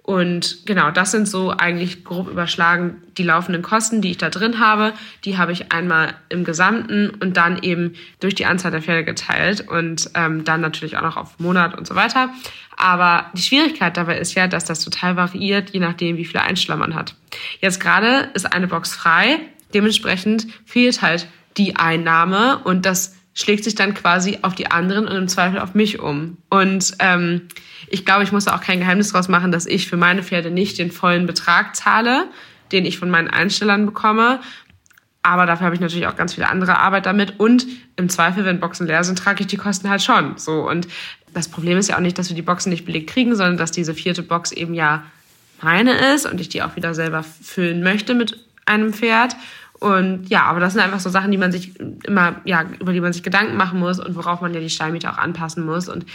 Und genau, das sind so eigentlich grob überschlagen die laufenden Kosten, die ich da drin habe. Die habe ich einmal im Gesamten und dann eben durch die Anzahl der Pferde geteilt und ähm, dann natürlich auch noch auf Monat und so weiter. Aber die Schwierigkeit dabei ist ja, dass das total variiert, je nachdem, wie viele Einsteller man hat. Jetzt gerade ist eine Box frei, dementsprechend fehlt halt die Einnahme und das schlägt sich dann quasi auf die anderen und im Zweifel auf mich um. Und ähm, ich glaube, ich muss auch kein Geheimnis daraus machen, dass ich für meine Pferde nicht den vollen Betrag zahle, den ich von meinen Einstellern bekomme. Aber dafür habe ich natürlich auch ganz viele andere Arbeit damit. Und im Zweifel, wenn Boxen leer sind, trage ich die Kosten halt schon. So. Und das Problem ist ja auch nicht, dass wir die Boxen nicht belegt kriegen, sondern dass diese vierte Box eben ja meine ist und ich die auch wieder selber füllen möchte mit einem Pferd. Und ja, aber das sind einfach so Sachen, die man sich immer, ja, über die man sich Gedanken machen muss und worauf man ja die Stallmiete auch anpassen muss. Und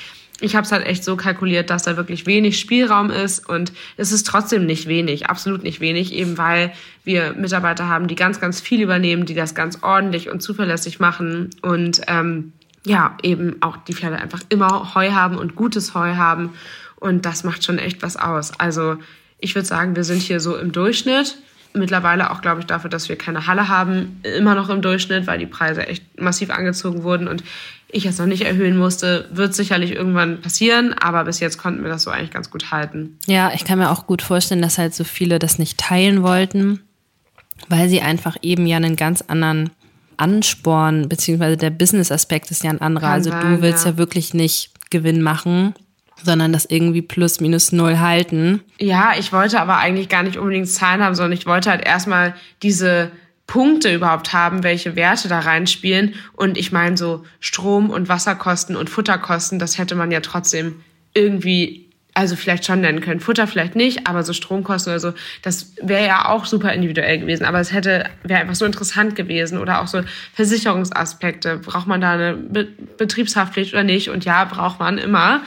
ich habe es halt echt so kalkuliert, dass da wirklich wenig Spielraum ist und es ist trotzdem nicht wenig, absolut nicht wenig, eben weil wir Mitarbeiter haben, die ganz, ganz viel übernehmen, die das ganz ordentlich und zuverlässig machen und ähm, ja, eben auch die Pferde einfach immer Heu haben und gutes Heu haben. Und das macht schon echt was aus. Also ich würde sagen, wir sind hier so im Durchschnitt. Mittlerweile auch, glaube ich, dafür, dass wir keine Halle haben, immer noch im Durchschnitt, weil die Preise echt massiv angezogen wurden und ich es noch nicht erhöhen musste, wird sicherlich irgendwann passieren, aber bis jetzt konnten wir das so eigentlich ganz gut halten. Ja, ich kann mir auch gut vorstellen, dass halt so viele das nicht teilen wollten, weil sie einfach eben ja einen ganz anderen Ansporn, beziehungsweise der Business-Aspekt ist ja ein anderer. Kann also sein, du willst ja. ja wirklich nicht Gewinn machen, sondern das irgendwie plus minus null halten. Ja, ich wollte aber eigentlich gar nicht unbedingt Zahlen haben, sondern ich wollte halt erstmal diese Punkte überhaupt haben, welche Werte da reinspielen. Und ich meine, so Strom- und Wasserkosten und Futterkosten, das hätte man ja trotzdem irgendwie also vielleicht schon nennen können. Futter vielleicht nicht, aber so Stromkosten oder so, das wäre ja auch super individuell gewesen. Aber es hätte, wäre einfach so interessant gewesen. Oder auch so Versicherungsaspekte. Braucht man da eine Be Betriebshaftpflicht oder nicht? Und ja, braucht man immer.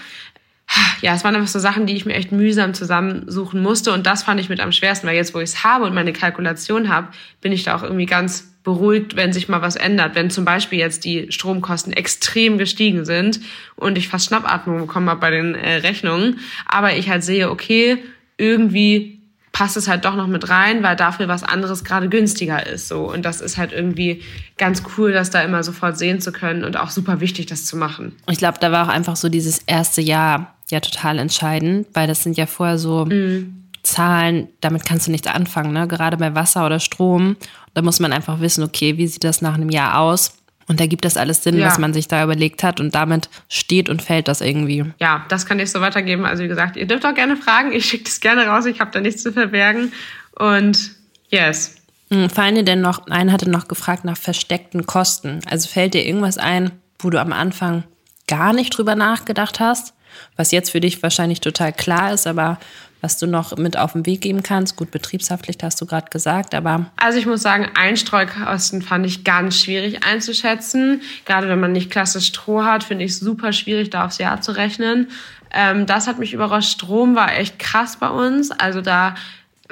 Ja, es waren einfach so Sachen, die ich mir echt mühsam zusammensuchen musste. Und das fand ich mit am schwersten, weil jetzt, wo ich es habe und meine Kalkulation habe, bin ich da auch irgendwie ganz beruhigt, wenn sich mal was ändert. Wenn zum Beispiel jetzt die Stromkosten extrem gestiegen sind und ich fast Schnappatmung bekommen habe bei den äh, Rechnungen, aber ich halt sehe, okay, irgendwie passt es halt doch noch mit rein, weil dafür was anderes gerade günstiger ist. So. Und das ist halt irgendwie ganz cool, das da immer sofort sehen zu können und auch super wichtig, das zu machen. Ich glaube, da war auch einfach so dieses erste Jahr ja total entscheidend, weil das sind ja vorher so mm. Zahlen, damit kannst du nichts anfangen, ne? gerade bei Wasser oder Strom. Da muss man einfach wissen, okay, wie sieht das nach einem Jahr aus? Und da gibt das alles Sinn, ja. was man sich da überlegt hat. Und damit steht und fällt das irgendwie. Ja, das kann ich so weitergeben. Also wie gesagt, ihr dürft auch gerne fragen. Ich schicke das gerne raus. Ich habe da nichts zu verbergen. Und yes. Hm, fallen dir denn noch, einen hatte noch gefragt nach versteckten Kosten. Also fällt dir irgendwas ein, wo du am Anfang gar nicht drüber nachgedacht hast, was jetzt für dich wahrscheinlich total klar ist, aber was du noch mit auf den Weg geben kannst. Gut, Betriebshaftpflicht hast du gerade gesagt, aber. Also ich muss sagen, Einstreukosten fand ich ganz schwierig einzuschätzen. Gerade wenn man nicht klassisch Stroh hat, finde ich es super schwierig, da aufs Jahr zu rechnen. Ähm, das hat mich überrascht. Strom war echt krass bei uns. Also da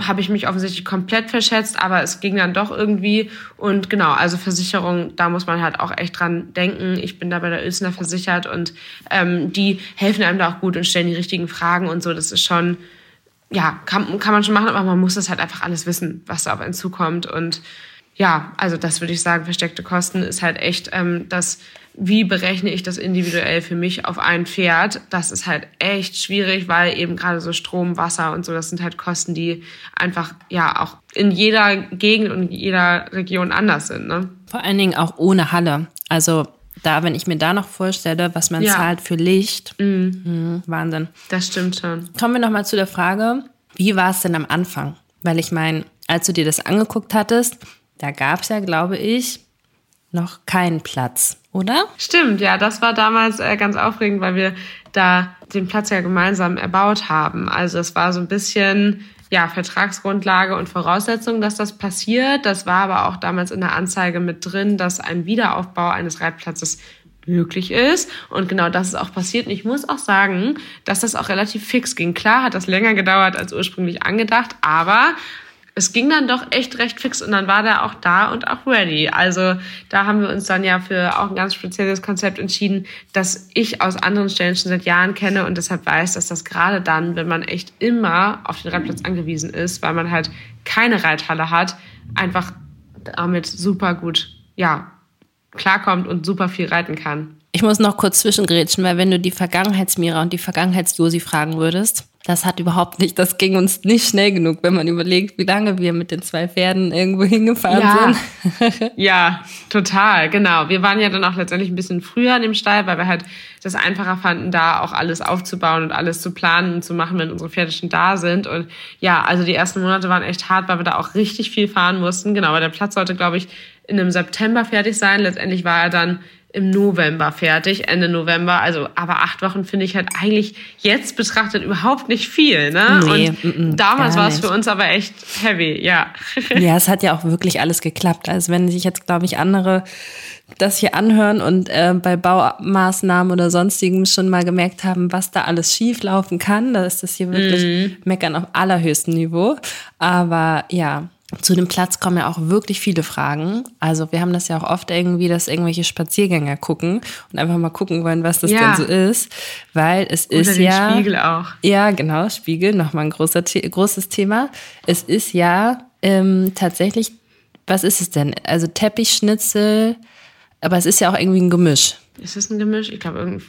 habe ich mich offensichtlich komplett verschätzt, aber es ging dann doch irgendwie. Und genau, also Versicherung, da muss man halt auch echt dran denken. Ich bin da bei der Ösner versichert und ähm, die helfen einem da auch gut und stellen die richtigen Fragen und so. Das ist schon, ja, kann, kann man schon machen, aber man muss das halt einfach alles wissen, was da auf einen zukommt. Und ja, also das würde ich sagen, versteckte Kosten ist halt echt ähm, das wie berechne ich das individuell für mich auf ein Pferd? Das ist halt echt schwierig, weil eben gerade so Strom, Wasser und so, das sind halt Kosten, die einfach ja auch in jeder Gegend und jeder Region anders sind. Ne? Vor allen Dingen auch ohne Halle. Also da, wenn ich mir da noch vorstelle, was man ja. zahlt für Licht, mhm. Mh, Wahnsinn. Das stimmt schon. Kommen wir nochmal zu der Frage, wie war es denn am Anfang? Weil ich meine, als du dir das angeguckt hattest, da gab es ja, glaube ich, noch keinen Platz, oder? Stimmt, ja, das war damals äh, ganz aufregend, weil wir da den Platz ja gemeinsam erbaut haben. Also es war so ein bisschen ja, Vertragsgrundlage und Voraussetzung, dass das passiert. Das war aber auch damals in der Anzeige mit drin, dass ein Wiederaufbau eines Reitplatzes möglich ist. Und genau das ist auch passiert. Und ich muss auch sagen, dass das auch relativ fix ging. Klar hat das länger gedauert als ursprünglich angedacht, aber es ging dann doch echt recht fix und dann war der auch da und auch ready. Also da haben wir uns dann ja für auch ein ganz spezielles Konzept entschieden, das ich aus anderen Stellen schon seit Jahren kenne und deshalb weiß, dass das gerade dann, wenn man echt immer auf den Reitplatz angewiesen ist, weil man halt keine Reithalle hat, einfach damit super gut, ja, klarkommt und super viel reiten kann. Ich muss noch kurz zwischengrätschen, weil wenn du die Vergangenheitsmira und die Vergangenheitsjosi fragen würdest, das hat überhaupt nicht, das ging uns nicht schnell genug, wenn man überlegt, wie lange wir mit den zwei Pferden irgendwo [laughs] hingefahren ja. sind. [laughs] ja, total, genau. Wir waren ja dann auch letztendlich ein bisschen früher in dem Stall, weil wir halt das einfacher fanden, da auch alles aufzubauen und alles zu planen und zu machen, wenn unsere Pferde schon da sind. Und ja, also die ersten Monate waren echt hart, weil wir da auch richtig viel fahren mussten. Genau, weil der Platz sollte, glaube ich, in einem September fertig sein. Letztendlich war er dann im November fertig, Ende November. Also, aber acht Wochen finde ich halt eigentlich jetzt betrachtet überhaupt nicht viel. Ne? Nee, und m -m, damals war es für uns aber echt heavy, ja. [laughs] Ja, es hat ja auch wirklich alles geklappt. Also wenn sich jetzt, glaube ich, andere das hier anhören und äh, bei Baumaßnahmen oder sonstigem schon mal gemerkt haben, was da alles schief laufen kann, da ist das hier wirklich mm. meckern auf allerhöchstem Niveau. Aber ja, zu dem Platz kommen ja auch wirklich viele Fragen. Also wir haben das ja auch oft irgendwie, dass irgendwelche Spaziergänger gucken und einfach mal gucken wollen, was das ja. denn so ist, weil es Oder ist ja Spiegel auch. Ja, genau, Spiegel, nochmal ein großer, großes Thema. Es ist ja ähm, tatsächlich, was ist es denn? Also Teppichschnitzel, aber es ist ja auch irgendwie ein Gemisch. Ist es ein Gemisch? Ich glaube, irgendein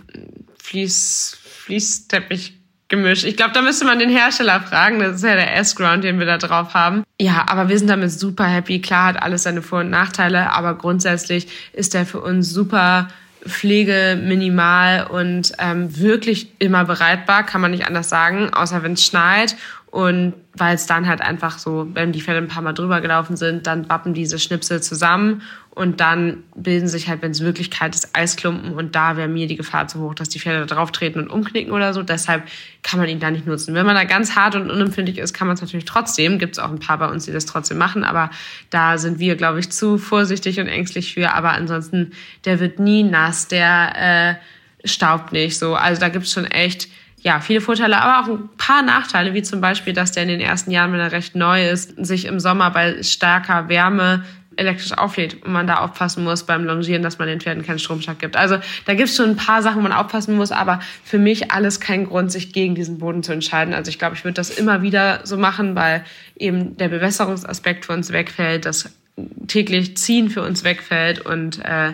Fließ, Fließteppich Gemisch. Ich glaube, da müsste man den Hersteller fragen. Das ist ja der S-Ground, den wir da drauf haben. Ja, aber wir sind damit super happy. Klar hat alles seine Vor- und Nachteile, aber grundsätzlich ist der für uns super Pflege minimal und ähm, wirklich immer bereitbar, kann man nicht anders sagen, außer wenn es schneit und weil es dann halt einfach so, wenn die Pferde ein paar Mal drüber gelaufen sind, dann wappen diese Schnipsel zusammen und dann bilden sich halt, wenn es wirklich kalt ist, Eisklumpen und da wäre mir die Gefahr zu hoch, dass die Pferde da drauf treten und umknicken oder so. Deshalb kann man ihn da nicht nutzen. Wenn man da ganz hart und unempfindlich ist, kann man es natürlich trotzdem. Gibt es auch ein paar bei uns, die das trotzdem machen, aber da sind wir, glaube ich, zu vorsichtig und ängstlich für. Aber ansonsten, der wird nie nass, der äh, staubt nicht so. Also da gibt es schon echt ja, viele Vorteile, aber auch ein paar Nachteile, wie zum Beispiel, dass der in den ersten Jahren, wenn er recht neu ist, sich im Sommer bei starker Wärme elektrisch auflädt und man da aufpassen muss beim Longieren, dass man den Pferden keinen Stromschlag gibt. Also da gibt es schon ein paar Sachen, wo man aufpassen muss, aber für mich alles kein Grund, sich gegen diesen Boden zu entscheiden. Also ich glaube, ich würde das immer wieder so machen, weil eben der Bewässerungsaspekt für uns wegfällt, das täglich Ziehen für uns wegfällt und äh,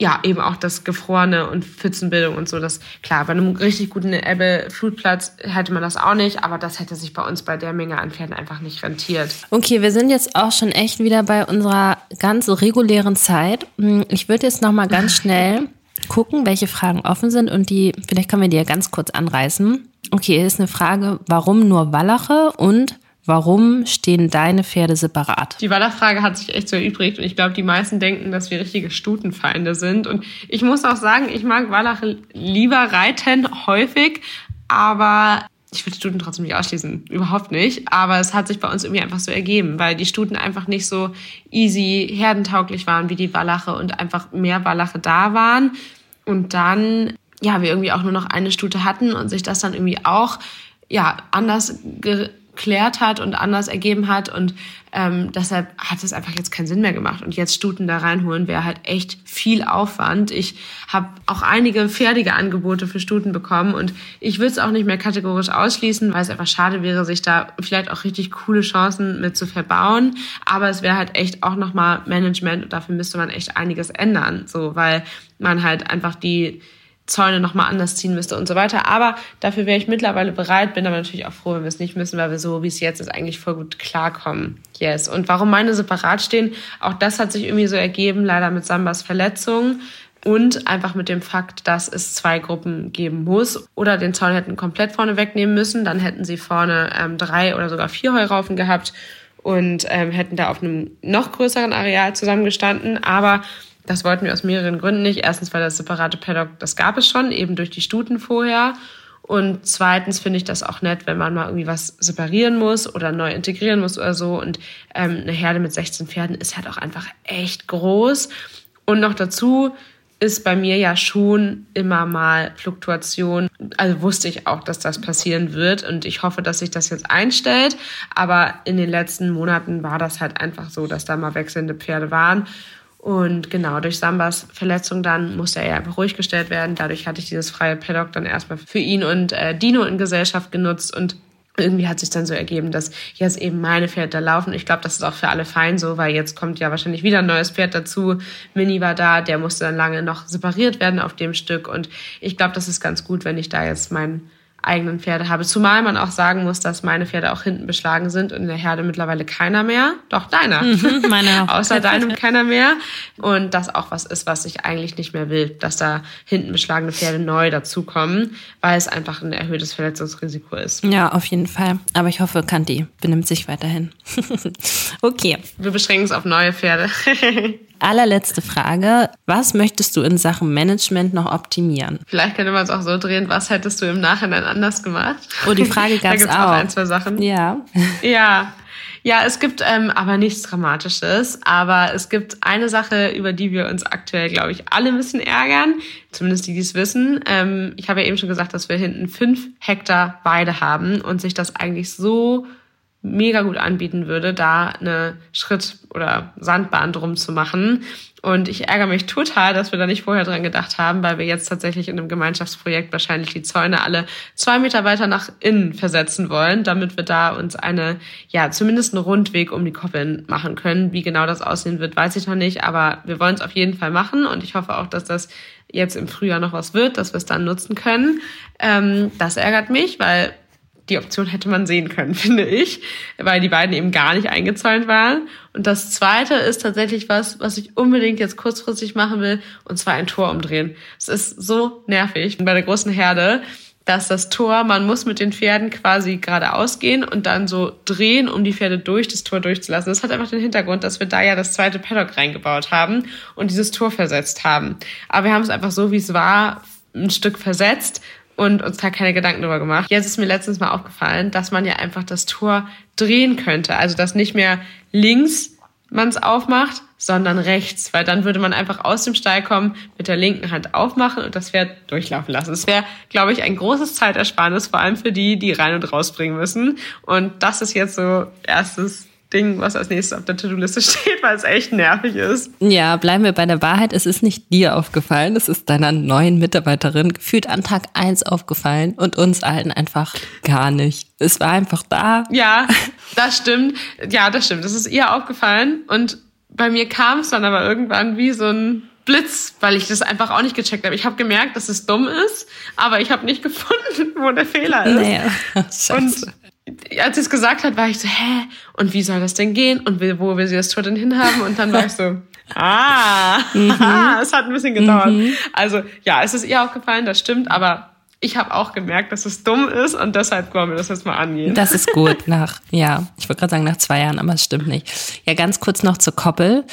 ja, eben auch das Gefrorene und Pfützenbildung und so. Das, klar, bei einem richtig guten Ebbe-Flutplatz hätte man das auch nicht, aber das hätte sich bei uns bei der Menge an Pferden einfach nicht rentiert. Okay, wir sind jetzt auch schon echt wieder bei unserer ganz regulären Zeit. Hm, ich würde jetzt nochmal ganz [laughs] schnell gucken, welche Fragen offen sind und die, vielleicht können wir die ja ganz kurz anreißen. Okay, hier ist eine Frage, warum nur Wallache und Warum stehen deine Pferde separat? Die Wallachfrage hat sich echt so erübrigt und ich glaube, die meisten denken, dass wir richtige Stutenfeinde sind. Und ich muss auch sagen, ich mag Wallach lieber reiten, häufig, aber ich will Stuten trotzdem nicht ausschließen, überhaupt nicht. Aber es hat sich bei uns irgendwie einfach so ergeben, weil die Stuten einfach nicht so easy herdentauglich waren wie die Wallache und einfach mehr Wallache da waren. Und dann, ja, wir irgendwie auch nur noch eine Stute hatten und sich das dann irgendwie auch, ja, anders geklärt hat und anders ergeben hat. Und ähm, deshalb hat es einfach jetzt keinen Sinn mehr gemacht. Und jetzt Stuten da reinholen wäre halt echt viel Aufwand. Ich habe auch einige fertige Angebote für Stuten bekommen und ich würde es auch nicht mehr kategorisch ausschließen, weil es einfach schade wäre, sich da vielleicht auch richtig coole Chancen mit zu verbauen. Aber es wäre halt echt auch nochmal Management und dafür müsste man echt einiges ändern. So, weil man halt einfach die Zäune nochmal anders ziehen müsste und so weiter. Aber dafür wäre ich mittlerweile bereit, bin aber natürlich auch froh, wenn wir es nicht müssen, weil wir so, wie es jetzt ist, eigentlich voll gut klarkommen. Yes. Und warum meine separat stehen, auch das hat sich irgendwie so ergeben, leider mit Sambas Verletzung. Und einfach mit dem Fakt, dass es zwei Gruppen geben muss. Oder den Zaun hätten komplett vorne wegnehmen müssen. Dann hätten sie vorne ähm, drei oder sogar vier Heuraufen gehabt und ähm, hätten da auf einem noch größeren Areal zusammengestanden. Aber das wollten wir aus mehreren Gründen nicht. Erstens, weil das separate Paddock, das gab es schon, eben durch die Stuten vorher. Und zweitens finde ich das auch nett, wenn man mal irgendwie was separieren muss oder neu integrieren muss oder so. Und ähm, eine Herde mit 16 Pferden ist halt auch einfach echt groß. Und noch dazu ist bei mir ja schon immer mal Fluktuation. Also wusste ich auch, dass das passieren wird und ich hoffe, dass sich das jetzt einstellt. Aber in den letzten Monaten war das halt einfach so, dass da mal wechselnde Pferde waren. Und genau, durch Sambas Verletzung dann musste er einfach ruhig gestellt werden. Dadurch hatte ich dieses freie Paddock dann erstmal für ihn und äh, Dino in Gesellschaft genutzt und irgendwie hat sich dann so ergeben, dass jetzt eben meine Pferde laufen. Ich glaube, das ist auch für alle fein so, weil jetzt kommt ja wahrscheinlich wieder ein neues Pferd dazu. Mini war da, der musste dann lange noch separiert werden auf dem Stück. Und ich glaube, das ist ganz gut, wenn ich da jetzt mein eigenen Pferde habe. Zumal man auch sagen muss, dass meine Pferde auch hinten beschlagen sind und in der Herde mittlerweile keiner mehr. Doch deiner. Mhm, meine [laughs] Außer deinem keiner mehr. Und das auch was ist, was ich eigentlich nicht mehr will, dass da hinten beschlagene Pferde neu dazukommen, weil es einfach ein erhöhtes Verletzungsrisiko ist. Ja, auf jeden Fall. Aber ich hoffe, Kanti benimmt sich weiterhin. [laughs] okay. Wir beschränken es auf neue Pferde. [laughs] allerletzte Frage. Was möchtest du in Sachen Management noch optimieren? Vielleicht könnte man es auch so drehen, was hättest du im Nachhinein anders gemacht? Oh, die Frage [laughs] gab es auch. auch ein, zwei Sachen. Ja. [laughs] Ja. Ja, es gibt ähm, aber nichts Dramatisches. Aber es gibt eine Sache, über die wir uns aktuell, glaube ich, alle ein bisschen ärgern. Zumindest die, die es wissen. Ähm, ich habe ja eben schon gesagt, dass wir hinten fünf Hektar Weide haben und sich das eigentlich so mega gut anbieten würde, da eine Schritt- oder Sandbahn drum zu machen. Und ich ärgere mich total, dass wir da nicht vorher dran gedacht haben, weil wir jetzt tatsächlich in einem Gemeinschaftsprojekt wahrscheinlich die Zäune alle zwei Meter weiter nach innen versetzen wollen, damit wir da uns eine, ja, zumindest einen Rundweg um die Koppeln machen können. Wie genau das aussehen wird, weiß ich noch nicht, aber wir wollen es auf jeden Fall machen und ich hoffe auch, dass das jetzt im Frühjahr noch was wird, dass wir es dann nutzen können. Ähm, das ärgert mich, weil die Option hätte man sehen können, [laughs] finde ich, weil die beiden eben gar nicht eingezäunt waren. Und das zweite ist tatsächlich was, was ich unbedingt jetzt kurzfristig machen will, und zwar ein Tor umdrehen. Es ist so nervig bei der großen Herde, dass das Tor, man muss mit den Pferden quasi geradeaus gehen und dann so drehen, um die Pferde durch das Tor durchzulassen. Das hat einfach den Hintergrund, dass wir da ja das zweite Paddock reingebaut haben und dieses Tor versetzt haben. Aber wir haben es einfach so, wie es war, ein Stück versetzt und uns da keine Gedanken drüber gemacht. Jetzt ist mir letztens mal aufgefallen, dass man ja einfach das Tor drehen könnte. Also dass nicht mehr links man es aufmacht, sondern rechts, weil dann würde man einfach aus dem Stall kommen, mit der linken Hand aufmachen und das Pferd durchlaufen lassen. Das wäre, glaube ich, ein großes Zeitersparnis, vor allem für die, die rein und rausbringen müssen. Und das ist jetzt so erstes Ding, was als nächstes auf der To-Do-Liste [laughs] steht, weil es echt nervig ist. Ja, bleiben wir bei der Wahrheit. Es ist nicht dir aufgefallen, es ist deiner neuen Mitarbeiterin gefühlt an Tag eins aufgefallen und uns allen einfach gar nicht. Es war einfach da. Ja, das stimmt. Ja, das stimmt. Das ist ihr aufgefallen und bei mir kam es dann aber irgendwann wie so ein Blitz, weil ich das einfach auch nicht gecheckt habe. Ich habe gemerkt, dass es dumm ist, aber ich habe nicht [laughs] gefunden, wo der Fehler ist. Naja, [laughs] und als sie es gesagt hat, war ich so, hä? Und wie soll das denn gehen? Und wo will sie das Tor denn hinhaben? Und dann war ich so, [laughs] ah, mhm. [laughs] es hat ein bisschen gedauert. Mhm. Also ja, es ist ihr aufgefallen, das stimmt, aber ich habe auch gemerkt, dass es dumm ist und deshalb wollen wir das jetzt mal angehen. Das ist gut [laughs] nach, ja, ich wollte gerade sagen nach zwei Jahren, aber es stimmt nicht. Ja, ganz kurz noch zur Koppel.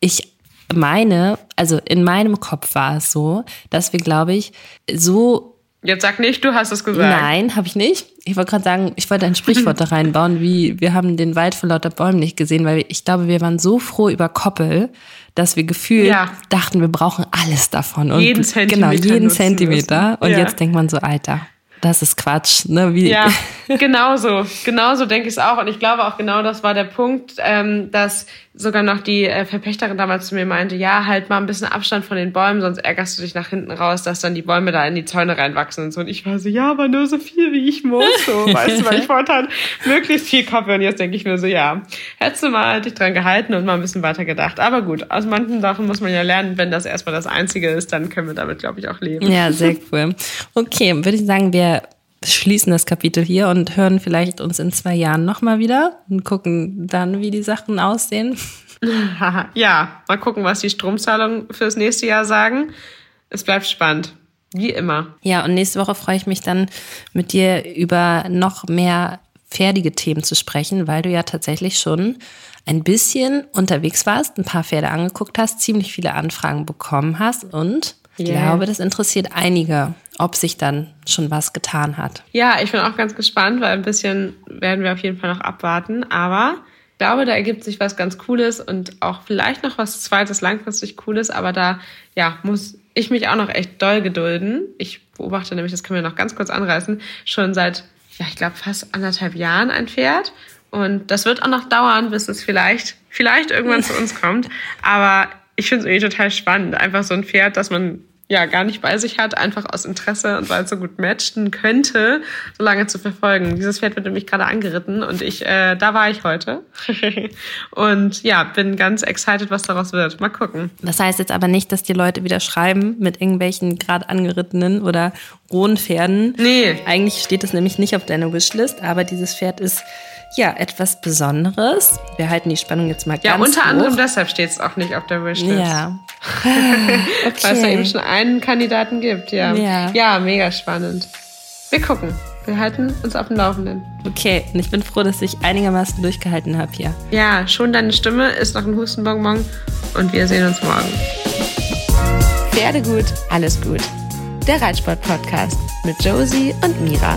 Ich meine, also in meinem Kopf war es so, dass wir, glaube ich, so Jetzt sag nicht, du hast es gesagt. Nein, habe ich nicht. Ich wollte gerade sagen, ich wollte ein Sprichwort da reinbauen, wie wir haben den Wald vor lauter Bäumen nicht gesehen, weil ich glaube, wir waren so froh über Koppel, dass wir gefühlt ja. dachten, wir brauchen alles davon. Und jeden Zentimeter. Genau, jeden Zentimeter. Und ja. jetzt denkt man so, Alter, das ist Quatsch. Ne? Wie ja, [laughs] genauso. Genauso denke ich es auch. Und ich glaube auch genau das war der Punkt, ähm, dass sogar noch die äh, Verpächterin damals zu mir meinte, ja, halt mal ein bisschen Abstand von den Bäumen, sonst ärgerst du dich nach hinten raus, dass dann die Bäume da in die Zäune reinwachsen und so. Und ich war so, ja, aber nur so viel, wie ich muss. So, [laughs] weißt du, weil ich wollte halt möglichst viel Kaffee. Und jetzt denke ich mir so, ja, hättest du mal dich dran gehalten und mal ein bisschen weiter gedacht. Aber gut, aus manchen Sachen muss man ja lernen, wenn das erstmal das Einzige ist, dann können wir damit, glaube ich, auch leben. Ja, sehr cool. Okay, würde ich sagen, wir schließen das Kapitel hier und hören vielleicht uns in zwei Jahren nochmal wieder und gucken dann, wie die Sachen aussehen. [laughs] ja, mal gucken, was die Stromzahlungen fürs nächste Jahr sagen. Es bleibt spannend. Wie immer. Ja, und nächste Woche freue ich mich dann mit dir über noch mehr pferdige Themen zu sprechen, weil du ja tatsächlich schon ein bisschen unterwegs warst, ein paar Pferde angeguckt hast, ziemlich viele Anfragen bekommen hast und ich yeah. glaube, das interessiert einige, ob sich dann schon was getan hat. Ja, ich bin auch ganz gespannt, weil ein bisschen werden wir auf jeden Fall noch abwarten. Aber ich glaube, da ergibt sich was ganz Cooles und auch vielleicht noch was zweites langfristig Cooles. Aber da ja, muss ich mich auch noch echt doll gedulden. Ich beobachte nämlich, das können wir noch ganz kurz anreißen, schon seit, ja, ich glaube, fast anderthalb Jahren ein Pferd. Und das wird auch noch dauern, bis es vielleicht, vielleicht irgendwann zu uns kommt. [laughs] Aber ich finde es irgendwie total spannend. Einfach so ein Pferd, das man ja gar nicht bei sich hat, einfach aus Interesse und weil es so gut matchen könnte, so lange zu verfolgen. Dieses Pferd wird nämlich gerade angeritten und ich, äh, da war ich heute. [laughs] und ja, bin ganz excited, was daraus wird. Mal gucken. Das heißt jetzt aber nicht, dass die Leute wieder schreiben mit irgendwelchen gerade angerittenen oder rohen Pferden. Nee. Eigentlich steht es nämlich nicht auf deiner Wishlist, aber dieses Pferd ist ja, etwas Besonderes. Wir halten die Spannung jetzt mal ja, ganz Ja, unter hoch. anderem deshalb steht es auch nicht auf der Wishlist. Ja. Okay. [laughs] Weil es da eben schon einen Kandidaten gibt, ja. ja. Ja, mega spannend. Wir gucken. Wir halten uns auf dem Laufenden. Okay, und ich bin froh, dass ich einigermaßen durchgehalten habe hier. Ja, schon deine Stimme ist noch ein Hustenbonbon und wir sehen uns morgen. Pferde gut, alles gut. Der Reitsport-Podcast mit Josie und Mira.